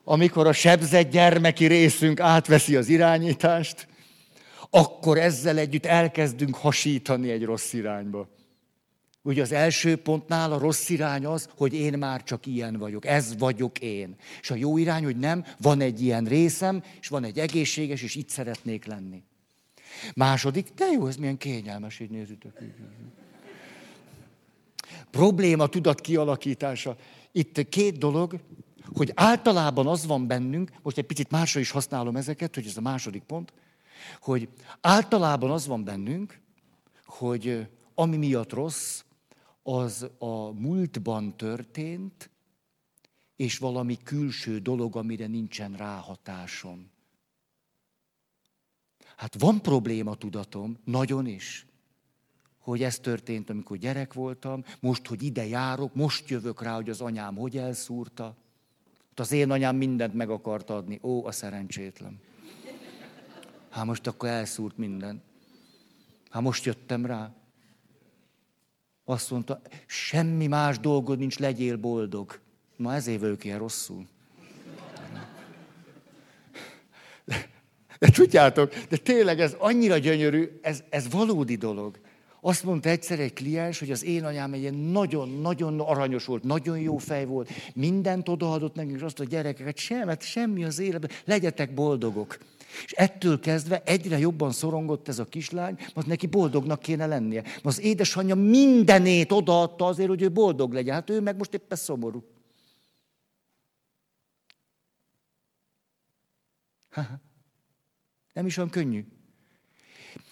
Amikor a sebzett gyermeki részünk átveszi az irányítást, akkor ezzel együtt elkezdünk hasítani egy rossz irányba. Ugye az első pontnál a rossz irány az, hogy én már csak ilyen vagyok, ez vagyok én. És a jó irány, hogy nem, van egy ilyen részem, és van egy egészséges, és itt szeretnék lenni. Második, de jó, ez milyen kényelmes, így nézzük. Probléma tudat kialakítása. Itt két dolog, hogy általában az van bennünk, most egy picit másra is használom ezeket, hogy ez a második pont, hogy általában az van bennünk, hogy ami miatt rossz, az a múltban történt, és valami külső dolog, amire nincsen ráhatásom. Hát van probléma tudatom, nagyon is, hogy ez történt, amikor gyerek voltam, most, hogy ide járok, most jövök rá, hogy az anyám hogy elszúrta. Hát az én anyám mindent meg akart adni. Ó, a szerencsétlen. Hát most akkor elszúrt mindent. Hát most jöttem rá. Azt mondta, semmi más dolgod nincs, legyél boldog. Ma ezért vagyok ilyen rosszul. De, tudjátok, de tényleg ez annyira gyönyörű, ez, ez valódi dolog. Azt mondta egyszer egy kliens, hogy az én anyám egy nagyon-nagyon aranyos volt, nagyon jó fej volt, mindent odaadott nekünk, és azt a gyerekeket, sem, hát semmi az életben, legyetek boldogok. És ettől kezdve egyre jobban szorongott ez a kislány, mert neki boldognak kéne lennie. Mert az édesanyja mindenét odaadta azért, hogy ő boldog legyen. Hát ő meg most éppen szomorú. Nem is olyan könnyű.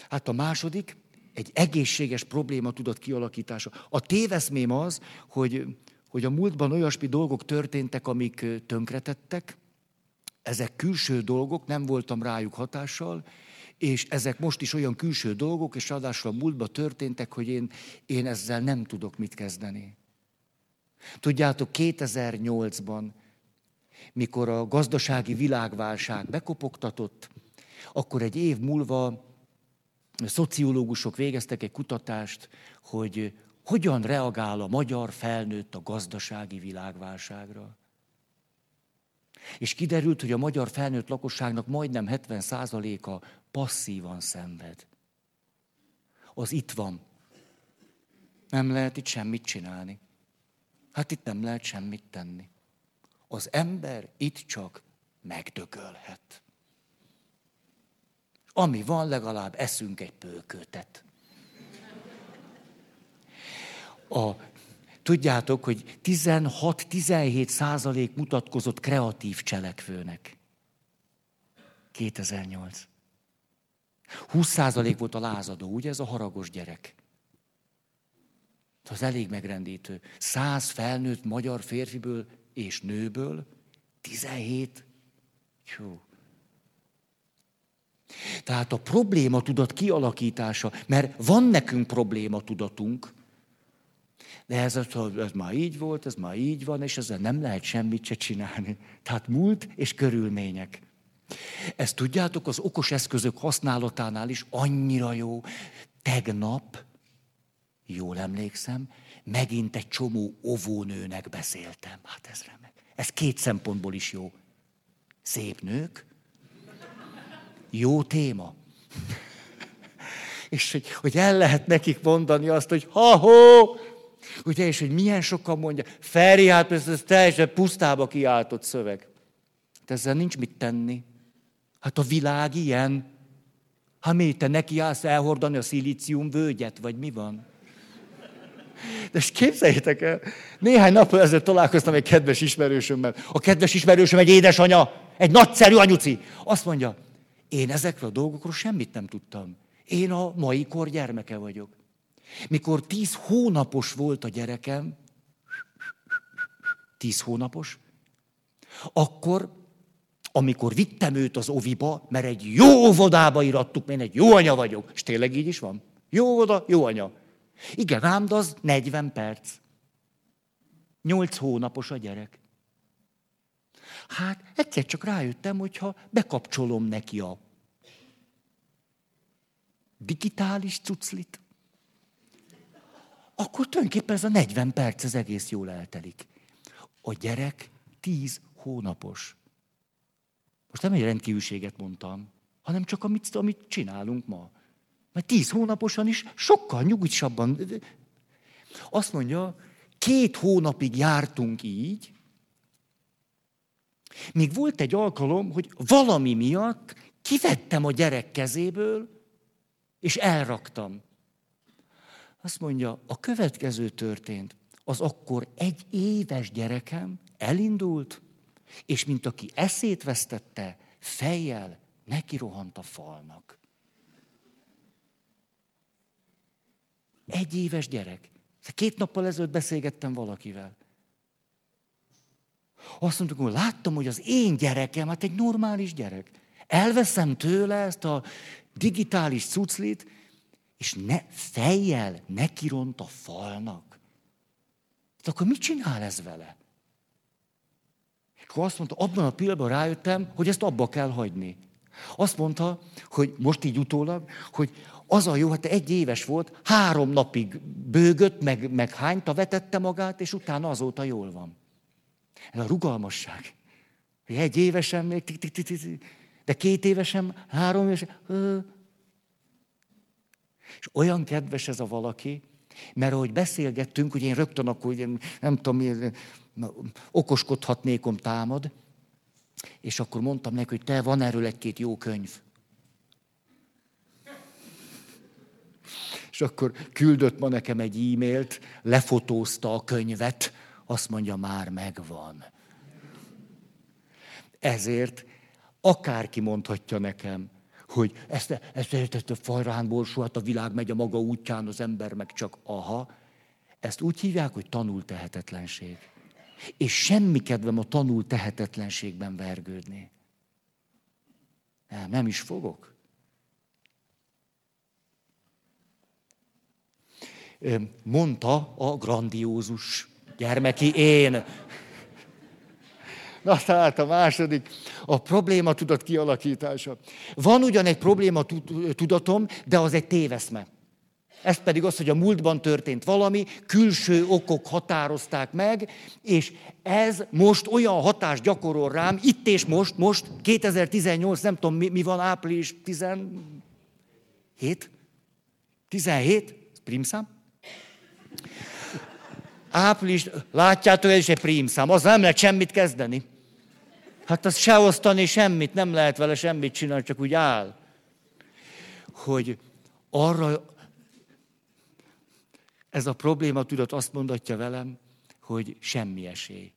Hát a második, egy egészséges probléma tudott kialakítása. A téveszmém az, hogy, hogy a múltban olyasmi dolgok történtek, amik tönkretettek, ezek külső dolgok, nem voltam rájuk hatással, és ezek most is olyan külső dolgok, és ráadásul a múltban történtek, hogy én, én ezzel nem tudok mit kezdeni. Tudjátok, 2008-ban, mikor a gazdasági világválság bekopogtatott, akkor egy év múlva szociológusok végeztek egy kutatást, hogy hogyan reagál a magyar felnőtt a gazdasági világválságra. És kiderült, hogy a magyar felnőtt lakosságnak majdnem 70%-a passzívan szenved. Az itt van. Nem lehet itt semmit csinálni. Hát itt nem lehet semmit tenni. Az ember itt csak megdögölhet. Ami van, legalább eszünk egy pölkötet. A Tudjátok, hogy 16-17 százalék mutatkozott kreatív cselekvőnek. 2008. 20 százalék volt a lázadó, ugye ez a haragos gyerek. Az elég megrendítő. 100 felnőtt magyar férfiből és nőből 17. Jó. Tehát a probléma tudat kialakítása, mert van nekünk probléma tudatunk, de ez, ez már így volt, ez már így van, és ezzel nem lehet semmit se csinálni. Tehát múlt és körülmények. Ezt tudjátok, az okos eszközök használatánál is annyira jó. Tegnap, jól emlékszem, megint egy csomó ovónőnek beszéltem. Hát ez remek. Ez két szempontból is jó. Szép nők, jó téma. És hogy, hogy el lehet nekik mondani azt, hogy ha-ho, Ugye, és hogy milyen sokan mondja, Feri, hát ez, ez teljesen pusztába kiáltott szöveg. Hát ezzel nincs mit tenni. Hát a világ ilyen. Ha mi, te neki állsz elhordani a szilícium völgyet, vagy mi van? De ezt képzeljétek el, néhány nap ezelőtt találkoztam egy kedves ismerősömmel. A kedves ismerősöm egy édesanya, egy nagyszerű anyuci. Azt mondja, én ezekről a dolgokról semmit nem tudtam. Én a mai kor gyermeke vagyok. Mikor tíz hónapos volt a gyerekem, tíz hónapos, akkor, amikor vittem őt az oviba, mert egy jó óvodába irattuk, én egy jó anya vagyok, és tényleg így is van. Jó oda, jó anya. Igen, ám, de az 40 perc. Nyolc hónapos a gyerek. Hát egyszer csak rájöttem, hogyha bekapcsolom neki a digitális cuclit, akkor tulajdonképpen ez a 40 perc az egész jól eltelik. A gyerek 10 hónapos. Most nem egy rendkívülséget mondtam, hanem csak amit, amit csinálunk ma. Mert 10 hónaposan is sokkal nyugodtabban. Azt mondja, két hónapig jártunk így, míg volt egy alkalom, hogy valami miatt kivettem a gyerek kezéből, és elraktam. Azt mondja, a következő történt. Az akkor egy éves gyerekem elindult, és mint aki eszét vesztette, fejjel neki rohant a falnak. Egy éves gyerek. Két nappal ezelőtt beszélgettem valakivel. Azt mondtuk, hogy láttam, hogy az én gyerekem, hát egy normális gyerek. Elveszem tőle ezt a digitális cuclit, és ne, fejjel nekiront a falnak. Hát akkor mit csinál ez vele? Akkor azt mondta, abban a pillanatban rájöttem, hogy ezt abba kell hagyni. Azt mondta, hogy most így utólag, hogy az a jó, hát egy éves volt, három napig bőgött, meg, meg hányta vetette magát, és utána azóta jól van. Ez a rugalmasság. Egy évesen még, de két évesen, három évesen. És olyan kedves ez a valaki, mert ahogy beszélgettünk, hogy én rögtön akkor, nem tudom, okoskodhatnékom támad, és akkor mondtam neki, hogy te, van erről egy-két jó könyv. És akkor küldött ma nekem egy e-mailt, lefotózta a könyvet, azt mondja, már megvan. Ezért akárki mondhatja nekem, hogy ezt, ezt, ezt, ezt a fajránból hát a világ megy a maga útján, az ember meg csak aha. Ezt úgy hívják, hogy tanul tehetetlenség. És semmi kedvem a tanul tehetetlenségben vergődni. Nem, nem is fogok. Mondta a grandiózus gyermeki én. Na tehát a második, a probléma tudat kialakítása. Van ugyan egy probléma tudatom, de az egy téveszme. Ez pedig az, hogy a múltban történt valami, külső okok határozták meg, és ez most olyan hatást gyakorol rám, itt és most, most, 2018, nem tudom, mi, mi van, április 17? 17? Primszám? Április, látjátok, ez is egy prímszám, az nem lehet semmit kezdeni. Hát az se osztani semmit, nem lehet vele semmit csinálni, csak úgy áll. Hogy arra, ez a probléma tudat azt mondatja velem, hogy semmi esély.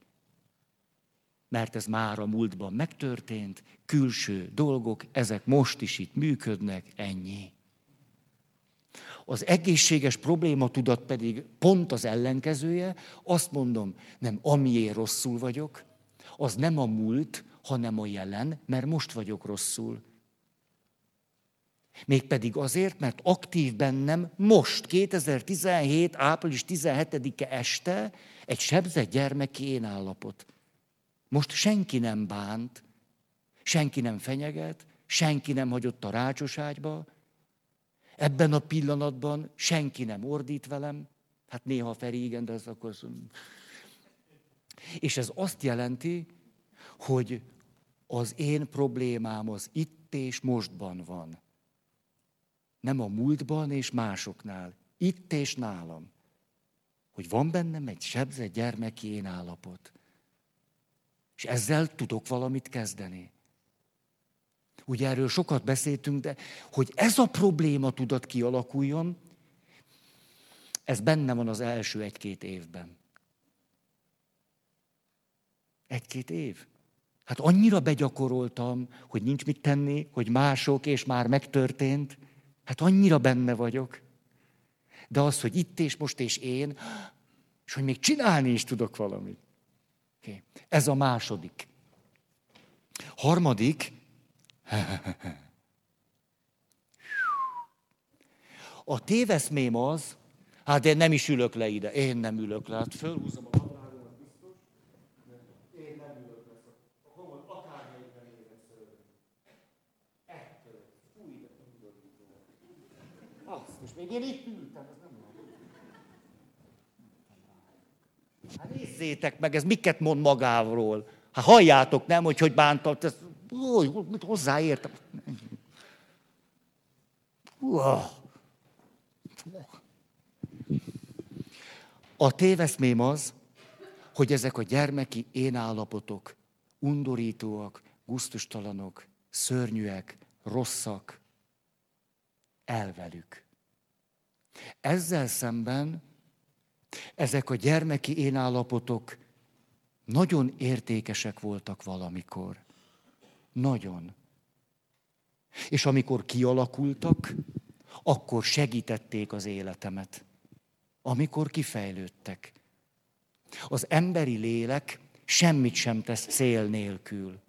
Mert ez már a múltban megtörtént, külső dolgok, ezek most is itt működnek, ennyi. Az egészséges probléma tudat pedig pont az ellenkezője, azt mondom, nem amiért rosszul vagyok, az nem a múlt, hanem a jelen, mert most vagyok rosszul. Mégpedig azért, mert aktív bennem most, 2017. április 17-e este egy sebzett gyermeki én állapot. Most senki nem bánt, senki nem fenyeget, senki nem hagyott a rácsos ebben a pillanatban senki nem ordít velem, hát néha Feri igen, de az akkor... És ez azt jelenti, hogy az én problémám az itt és mostban van. Nem a múltban és másoknál. Itt és nálam. Hogy van bennem egy sebzett gyermeki én állapot. És ezzel tudok valamit kezdeni. Ugye erről sokat beszéltünk, de hogy ez a probléma tudat kialakuljon, ez benne van az első egy-két évben. Egy-két év. Hát annyira begyakoroltam, hogy nincs mit tenni, hogy mások, és már megtörtént. Hát annyira benne vagyok. De az, hogy itt és most és én, és hogy még csinálni is tudok valamit. Okay. Ez a második. Harmadik. A téveszmém az, hát én nem is ülök le ide, én nem ülök le, hát fölhúzom a én itt ültem, ez nem Hát nézzétek meg, ez miket mond magáról. Hát halljátok, nem, hogy hogy bántott, ez, ó, mit hozzáértem. A téveszmém az, hogy ezek a gyermeki én állapotok undorítóak, guztustalanok, szörnyűek, rosszak, elvelük. Ezzel szemben ezek a gyermeki énállapotok nagyon értékesek voltak valamikor. Nagyon. És amikor kialakultak, akkor segítették az életemet. Amikor kifejlődtek. Az emberi lélek semmit sem tesz cél nélkül.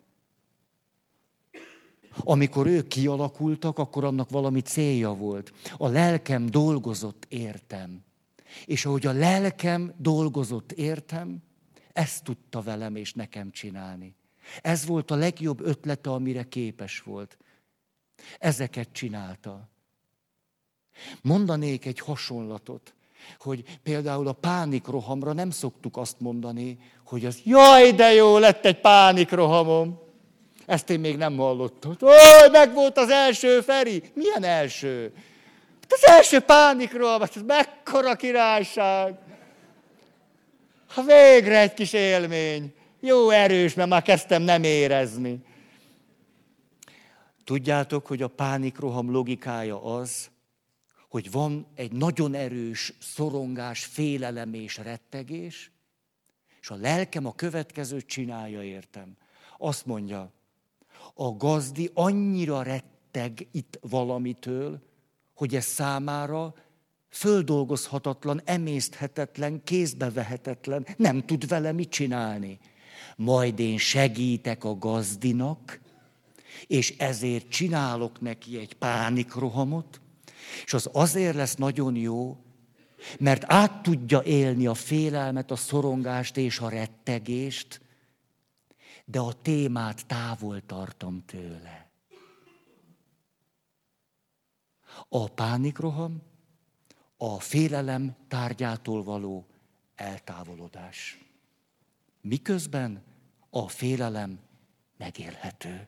Amikor ők kialakultak, akkor annak valami célja volt. A lelkem dolgozott értem. És ahogy a lelkem dolgozott értem, ezt tudta velem és nekem csinálni. Ez volt a legjobb ötlete, amire képes volt. Ezeket csinálta. Mondanék egy hasonlatot, hogy például a pánikrohamra nem szoktuk azt mondani, hogy az jaj, de jó, lett egy pánikrohamom. Ezt én még nem hallottam. Ó, meg volt az első Feri. Milyen első? Hát az első pánikroham, ez mekkora királyság. Ha végre egy kis élmény. Jó erős, mert már kezdtem nem érezni. Tudjátok, hogy a pánikroham logikája az, hogy van egy nagyon erős szorongás, félelem és rettegés, és a lelkem a következőt csinálja értem. Azt mondja, a gazdi annyira retteg itt valamitől, hogy ez számára földolgozhatatlan, emészthetetlen, kézbevehetetlen, nem tud vele mit csinálni. Majd én segítek a gazdinak, és ezért csinálok neki egy pánikrohamot, és az azért lesz nagyon jó, mert át tudja élni a félelmet, a szorongást és a rettegést, de a témát távol tartom tőle. A pánikroham, a félelem tárgyától való eltávolodás. Miközben a félelem megélhető.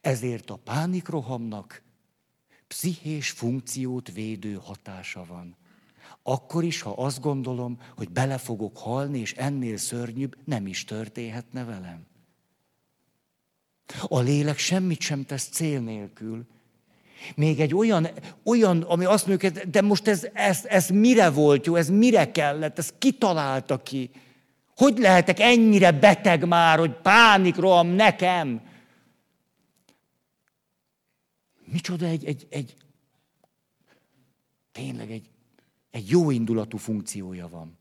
Ezért a pánikrohamnak pszichés funkciót védő hatása van. Akkor is, ha azt gondolom, hogy bele fogok halni, és ennél szörnyűbb nem is történhetne velem. A lélek semmit sem tesz cél nélkül. Még egy olyan, olyan ami azt mondjuk, de most ez, ez, ez mire volt jó, ez mire kellett, ez kitalálta ki. Hogy lehetek ennyire beteg már, hogy pánikroham nekem? Micsoda egy, egy, egy tényleg egy, egy jó indulatú funkciója van.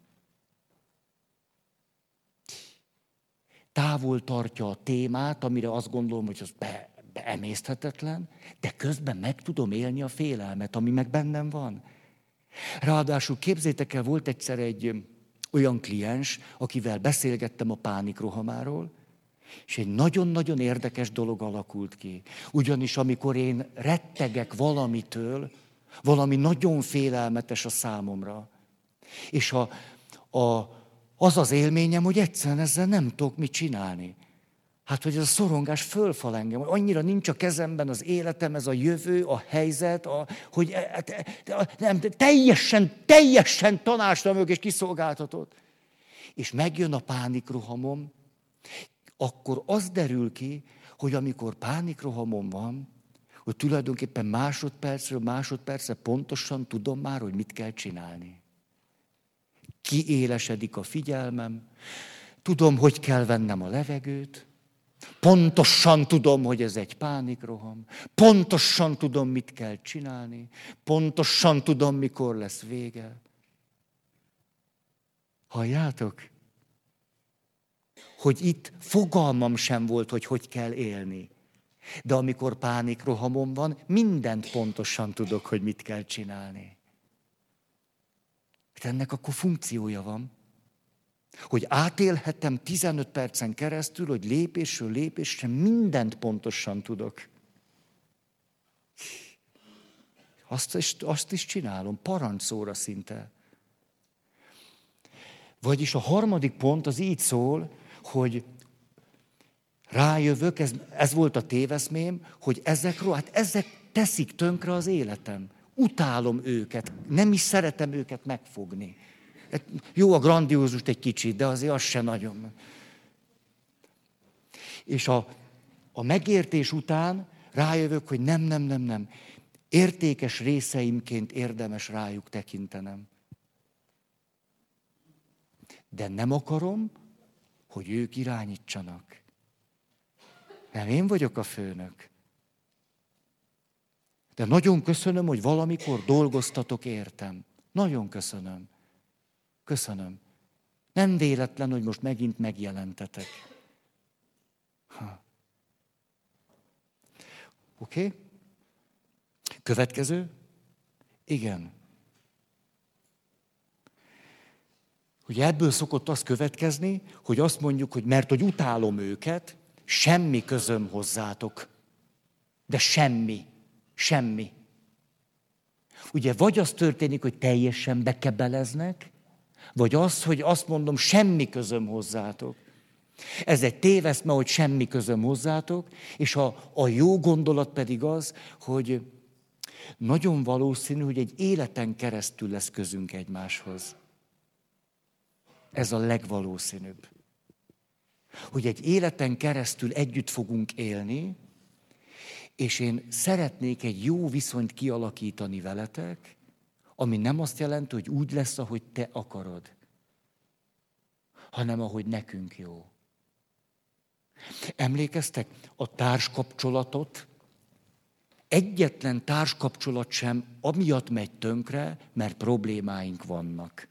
Távol tartja a témát, amire azt gondolom, hogy az be, beemészthetetlen, de közben meg tudom élni a félelmet, ami meg bennem van. Ráadásul képzétek el, volt egyszer egy olyan kliens, akivel beszélgettem a pánikrohamáról, és egy nagyon-nagyon érdekes dolog alakult ki. Ugyanis amikor én rettegek valamitől, valami nagyon félelmetes a számomra, és a, a, az az élményem, hogy egyszerűen ezzel nem tudok mit csinálni. Hát, hogy ez a szorongás fölfal engem, hogy annyira nincs a kezemben az életem, ez a jövő, a helyzet, a, hogy e, e, nem, teljesen, teljesen tanástalanok és kiszolgáltatott. És megjön a pánikrohamom, akkor az derül ki, hogy amikor pánikrohamom van, hogy tulajdonképpen másodpercről másodpercre pontosan tudom már, hogy mit kell csinálni. Kiélesedik a figyelmem, tudom, hogy kell vennem a levegőt, pontosan tudom, hogy ez egy pánikroham, pontosan tudom, mit kell csinálni, pontosan tudom, mikor lesz vége. Halljátok? hogy itt fogalmam sem volt, hogy hogy kell élni. De amikor pánikrohamom van, mindent pontosan tudok, hogy mit kell csinálni. Hát ennek akkor funkciója van. Hogy átélhetem 15 percen keresztül, hogy lépésről lépésre mindent pontosan tudok. Azt is, azt is csinálom, parancsszóra szinte. Vagyis a harmadik pont az így szól, hogy rájövök, ez, ez volt a téveszmém, hogy ezekről, hát ezek teszik tönkre az életem. Utálom őket, nem is szeretem őket megfogni. Hát jó a grandiózust egy kicsit, de azért az se nagyon. És a, a megértés után rájövök, hogy nem, nem, nem, nem. Értékes részeimként érdemes rájuk tekintenem. De nem akarom, hogy ők irányítsanak. Nem én vagyok a főnök. De nagyon köszönöm, hogy valamikor dolgoztatok értem. Nagyon köszönöm. Köszönöm. Nem véletlen, hogy most megint megjelentetek. Oké? Okay? Következő? Igen. hogy ebből szokott az következni, hogy azt mondjuk, hogy mert hogy utálom őket, semmi közöm hozzátok. De semmi. Semmi. Ugye vagy az történik, hogy teljesen bekebeleznek, vagy az, hogy azt mondom, semmi közöm hozzátok. Ez egy téveszme, hogy semmi közöm hozzátok, és a, a jó gondolat pedig az, hogy nagyon valószínű, hogy egy életen keresztül lesz közünk egymáshoz. Ez a legvalószínűbb. Hogy egy életen keresztül együtt fogunk élni, és én szeretnék egy jó viszonyt kialakítani veletek, ami nem azt jelenti, hogy úgy lesz, ahogy te akarod, hanem ahogy nekünk jó. Emlékeztek a társkapcsolatot? Egyetlen társkapcsolat sem amiatt megy tönkre, mert problémáink vannak.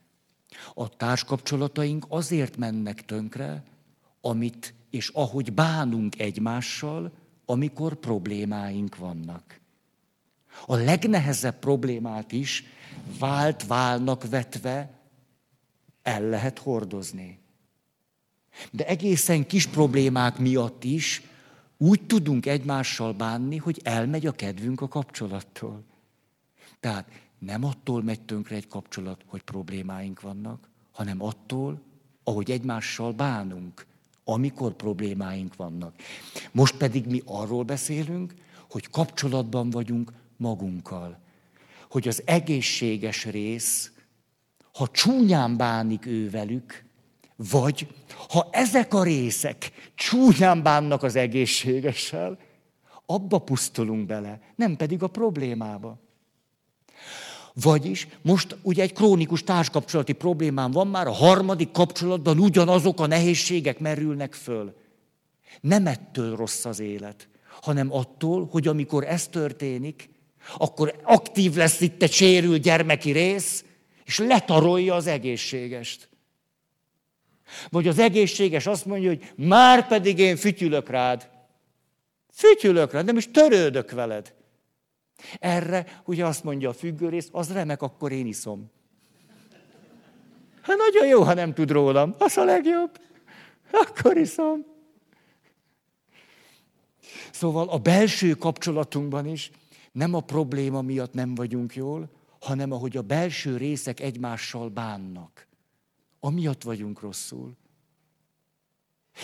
A társkapcsolataink azért mennek tönkre, amit és ahogy bánunk egymással, amikor problémáink vannak. A legnehezebb problémát is vált válnak vetve el lehet hordozni. De egészen kis problémák miatt is úgy tudunk egymással bánni, hogy elmegy a kedvünk a kapcsolattól. Tehát nem attól megy tönkre egy kapcsolat, hogy problémáink vannak, hanem attól, ahogy egymással bánunk, amikor problémáink vannak. Most pedig mi arról beszélünk, hogy kapcsolatban vagyunk magunkkal. Hogy az egészséges rész, ha csúnyán bánik ő velük, vagy ha ezek a részek csúnyán bánnak az egészségessel, abba pusztulunk bele, nem pedig a problémába. Vagyis most ugye egy krónikus társkapcsolati problémám van már, a harmadik kapcsolatban ugyanazok a nehézségek merülnek föl. Nem ettől rossz az élet, hanem attól, hogy amikor ez történik, akkor aktív lesz itt egy sérült gyermeki rész, és letarolja az egészségest. Vagy az egészséges azt mondja, hogy már pedig én fütyülök rád. Fütyülök rád, nem is törődök veled. Erre ugye azt mondja a függőrész, az remek, akkor én iszom. Hát nagyon jó, ha nem tud rólam. Az a legjobb. Akkor iszom. Szóval a belső kapcsolatunkban is nem a probléma miatt nem vagyunk jól, hanem ahogy a belső részek egymással bánnak. Amiatt vagyunk rosszul.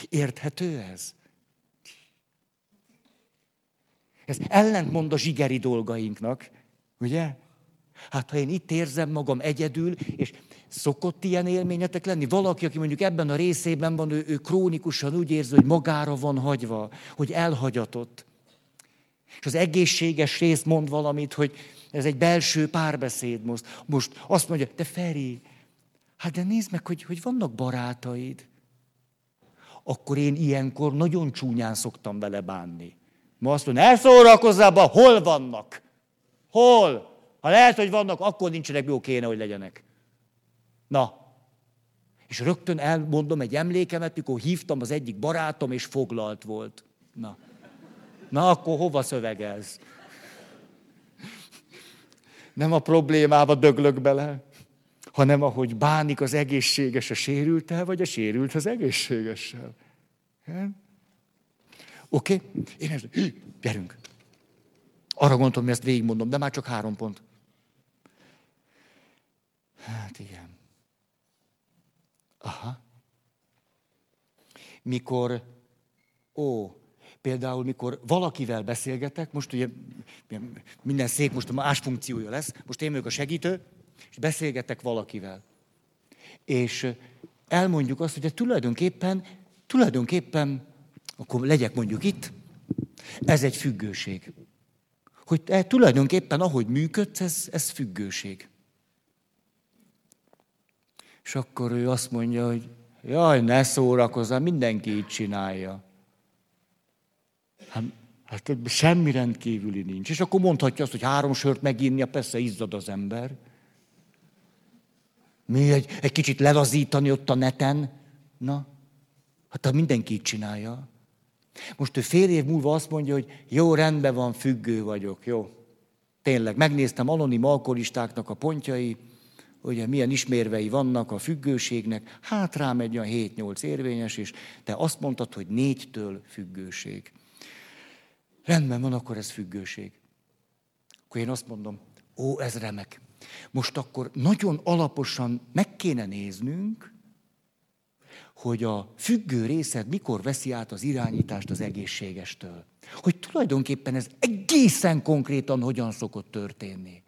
Érthető ez? Ez ellentmond a zsigeri dolgainknak, ugye? Hát ha én itt érzem magam egyedül, és szokott ilyen élményetek lenni? Valaki, aki mondjuk ebben a részében van, ő, ő krónikusan úgy érzi, hogy magára van hagyva, hogy elhagyatott. És az egészséges rész mond valamit, hogy ez egy belső párbeszéd most. Most azt mondja, te Feri, hát de nézd meg, hogy, hogy vannak barátaid. Akkor én ilyenkor nagyon csúnyán szoktam vele bánni. Ma azt mondja, ne szórakozzál be, hol vannak? Hol? Ha lehet, hogy vannak, akkor nincsenek, jó kéne, hogy legyenek. Na. És rögtön elmondom egy emlékemet, mikor hívtam az egyik barátom, és foglalt volt. Na. Na, akkor hova szövegelsz? Nem a problémába döglök bele, hanem ahogy bánik az egészséges a sérültel, vagy a sérült az egészségessel. Oké? Okay? Én ezt, gyerünk. Arra gondolom, hogy ezt végigmondom, de már csak három pont. Hát igen. Aha. Mikor, ó, például mikor valakivel beszélgetek, most ugye minden szék most más funkciója lesz, most én vagyok a segítő, és beszélgetek valakivel. És elmondjuk azt, hogy tulajdonképpen, tulajdonképpen akkor legyek mondjuk itt, ez egy függőség. Hogy te tulajdonképpen ahogy működsz, ez, ez függőség. És akkor ő azt mondja, hogy jaj, ne szórakozzál, mindenki így csinálja. Hát, hát semmi rendkívüli nincs. És akkor mondhatja azt, hogy három sört meginnia, persze izzad az ember. Mi egy, egy kicsit lelazítani ott a neten? Na, hát ha mindenki így csinálja. Most ő fél év múlva azt mondja, hogy jó, rendben van, függő vagyok, jó. Tényleg, megnéztem anonim alkoholistáknak a pontjai, ugye milyen ismérvei vannak a függőségnek, hát rám egy olyan 7-8 érvényes, és te azt mondtad, hogy négytől függőség. Rendben van, akkor ez függőség. Akkor én azt mondom, Ó, ez remek. Most akkor nagyon alaposan meg kéne néznünk, hogy a függő részed mikor veszi át az irányítást az egészségestől. Hogy tulajdonképpen ez egészen konkrétan hogyan szokott történni.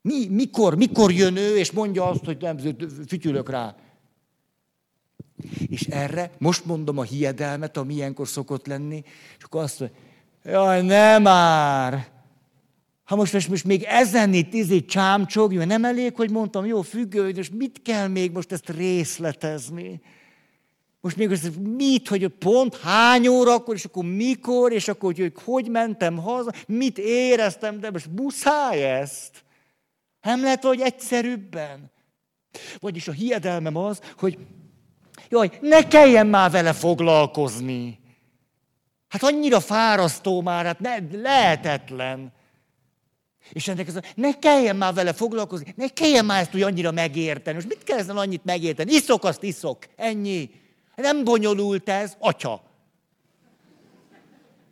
Mi, mikor, mikor jön ő, és mondja azt, hogy nem, fütyülök rá. És erre most mondom a hiedelmet, ami ilyenkor szokott lenni, és akkor azt mondja, jaj, nem már! Ha most, most, most még ezen itt izé csámcsog, mert nem elég, hogy mondtam, jó, függő, és mit kell még most ezt részletezni? Most még az, mit, hogy pont hány óra akkor, és akkor mikor, és akkor, hogy, hogy mentem haza, mit éreztem, de most muszáj ezt. Nem lehet, hogy egyszerűbben. Vagyis a hiedelmem az, hogy jaj, ne kelljen már vele foglalkozni. Hát annyira fárasztó már, hát ne, lehetetlen. És ennek ez ne kelljen már vele foglalkozni, ne kelljen már ezt úgy annyira megérteni. Most mit kell ezzel annyit megérteni? Iszok, azt iszok. Ennyi. Nem bonyolult ez, atya.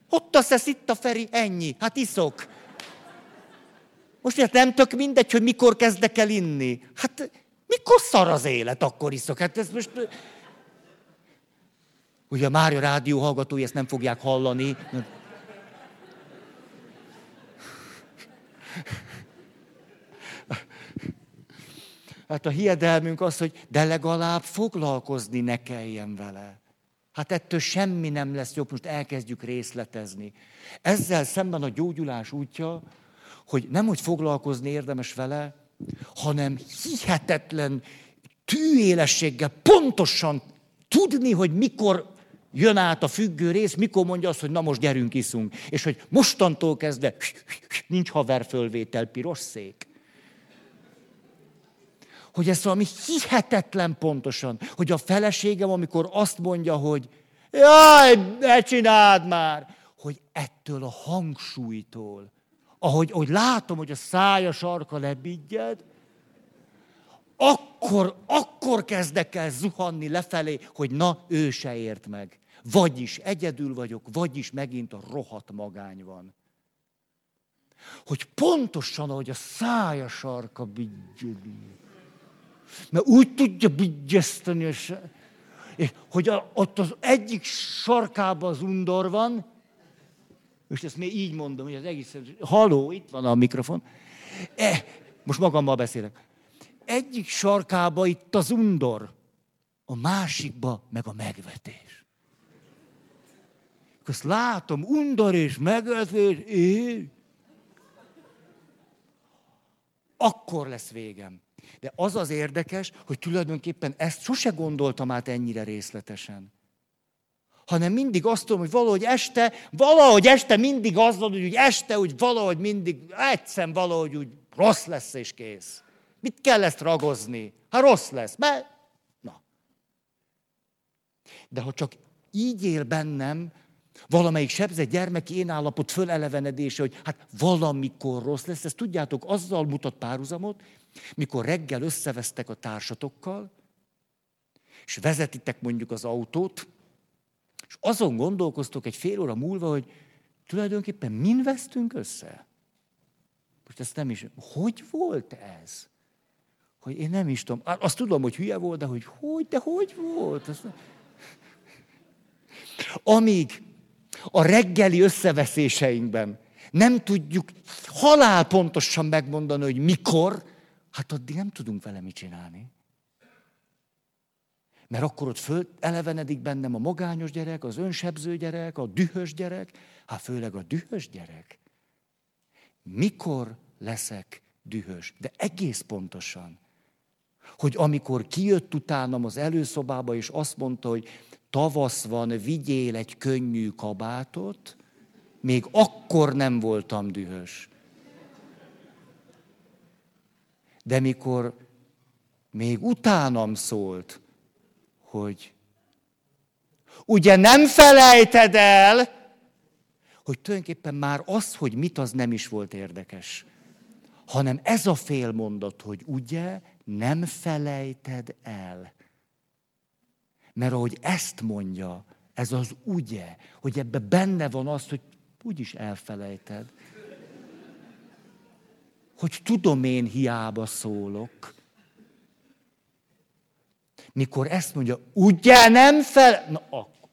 Ott a szesz, itt a Feri, ennyi. Hát iszok. Most miért nem tök mindegy, hogy mikor kezdek el inni? Hát mikor szar az élet, akkor iszok. Hát ez most... Ugye a Mária rádió hallgatói ezt nem fogják hallani. Hát a hiedelmünk az, hogy de legalább foglalkozni ne kelljen vele. Hát ettől semmi nem lesz jobb, most elkezdjük részletezni. Ezzel szemben a gyógyulás útja, hogy nem hogy foglalkozni érdemes vele, hanem hihetetlen tűélességgel pontosan tudni, hogy mikor jön át a függő rész, mikor mondja azt, hogy na most gyerünk, iszunk. És hogy mostantól kezdve nincs haverfölvétel, piros szék. Hogy ez valami hihetetlen pontosan, hogy a feleségem, amikor azt mondja, hogy jaj, ne csináld már, hogy ettől a hangsúlytól, ahogy, ahogy látom, hogy a szája sarka lebiggyed, akkor, akkor kezdek el zuhanni lefelé, hogy na, ő se ért meg. Vagyis egyedül vagyok, vagyis megint a rohat magány van. Hogy pontosan, ahogy a szája sarka bigyödi. Mert úgy tudja bigyeszteni, hogy a, ott az egyik sarkában az undor van, és ezt még így mondom, hogy az egész... Haló, itt van a mikrofon. E, most magammal beszélek. Egyik sarkába itt az undor, a másikba meg a megvetés. Azt látom, undor és megvetés, én. Akkor lesz végem. De az az érdekes, hogy tulajdonképpen ezt sose gondoltam át ennyire részletesen hanem mindig azt tudom, hogy valahogy este, valahogy este mindig az van, hogy este, úgy valahogy mindig, egyszer valahogy úgy rossz lesz és kész. Mit kell ezt ragozni? Ha rossz lesz, mert... Na. De ha csak így él bennem, valamelyik sebzett gyermeki én állapot fölelevenedése, hogy hát valamikor rossz lesz, ezt tudjátok, azzal mutat párhuzamot, mikor reggel összevesztek a társatokkal, és vezetitek mondjuk az autót, és azon gondolkoztok egy fél óra múlva, hogy tulajdonképpen min vesztünk össze? Most ezt nem is... Hogy volt ez? Hogy én nem is tudom. Azt tudom, hogy hülye volt, de hogy hogy, de hogy volt? Azt... Amíg a reggeli összeveszéseinkben nem tudjuk halálpontosan megmondani, hogy mikor, hát addig nem tudunk vele mit csinálni. Mert akkor ott föl elevenedik bennem a magányos gyerek, az önsebző gyerek, a dühös gyerek, hát főleg a dühös gyerek. Mikor leszek dühös? De egész pontosan. Hogy amikor kijött utánam az előszobába, és azt mondta, hogy tavasz van, vigyél egy könnyű kabátot, még akkor nem voltam dühös. De mikor még utánam szólt, hogy ugye nem felejted el, hogy tulajdonképpen már az, hogy mit, az nem is volt érdekes. Hanem ez a fél mondat, hogy ugye nem felejted el. Mert ahogy ezt mondja, ez az ugye, hogy ebbe benne van az, hogy úgyis elfelejted. hogy tudom én hiába szólok. Mikor ezt mondja, ugye nem fel... Na, akkor.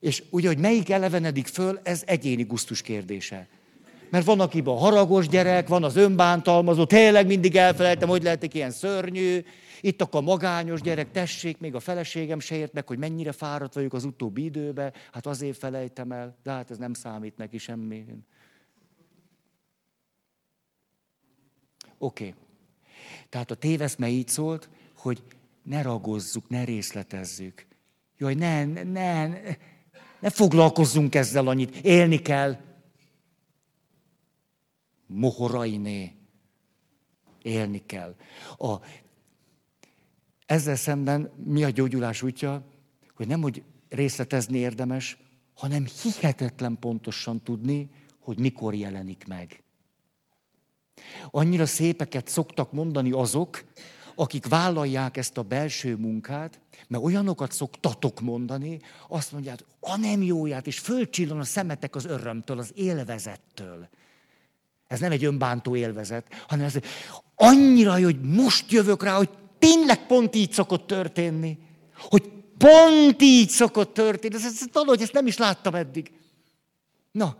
És ugye, hogy melyik elevenedik föl, ez egyéni gusztus kérdése. Mert van, akiben a haragos gyerek, van az önbántalmazó, tényleg mindig elfelejtem, hogy lehetek ilyen szörnyű. Itt akkor a magányos gyerek, tessék, még a feleségem se ért meg, hogy mennyire fáradt vagyok az utóbbi időben, hát azért felejtem el, de hát ez nem számít neki semmi. Oké. Okay. Tehát a téveszme így szólt, hogy ne ragozzuk, ne részletezzük. Jaj, ne, ne, ne foglalkozzunk ezzel annyit, élni kell. Mohorainé. Élni kell. A, ezzel szemben mi a gyógyulás útja? Hogy nem, hogy részletezni érdemes, hanem hihetetlen pontosan tudni, hogy mikor jelenik meg. Annyira szépeket szoktak mondani azok, akik vállalják ezt a belső munkát, mert olyanokat szoktatok mondani, azt mondják, a nem jóját, és fölcsillan a szemetek az örömtől, az élvezettől. Ez nem egy önbántó élvezet, hanem ez annyira hogy most jövök rá, hogy tényleg pont így szokott történni. Hogy pont így szokott történni. Ez, ez, valahogy ezt nem is láttam eddig. Na,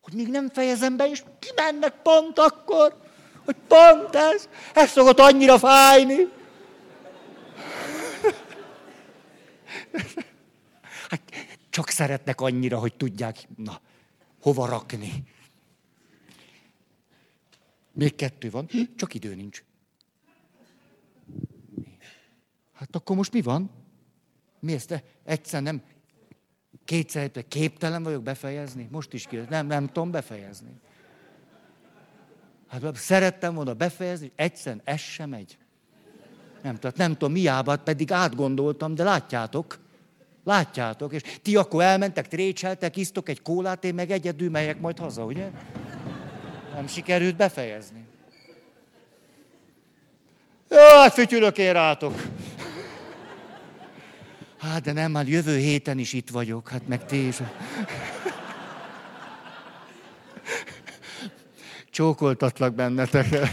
hogy még nem fejezem be, és kimennek pont akkor, hogy pont ez, ez szokott annyira fájni. Hát csak szeretnek annyira, hogy tudják, na, hova rakni. Még kettő van, csak idő nincs. Hát akkor most mi van? Mi ezt egyszer nem, kétszer képtelen vagyok befejezni? Most is kérdez. Nem, nem tudom befejezni. Hát szerettem volna befejezni, egyszer ez sem megy. Nem, tehát nem tudom, miába, pedig átgondoltam, de látjátok, látjátok, és ti akkor elmentek, trécseltek, isztok egy kólát, én meg egyedül megyek majd haza, ugye? Nem sikerült befejezni. Jaj, fütyülök én rátok. Hát, de nem, már jövő héten is itt vagyok, hát meg ti is. Csókoltatlak benneteket.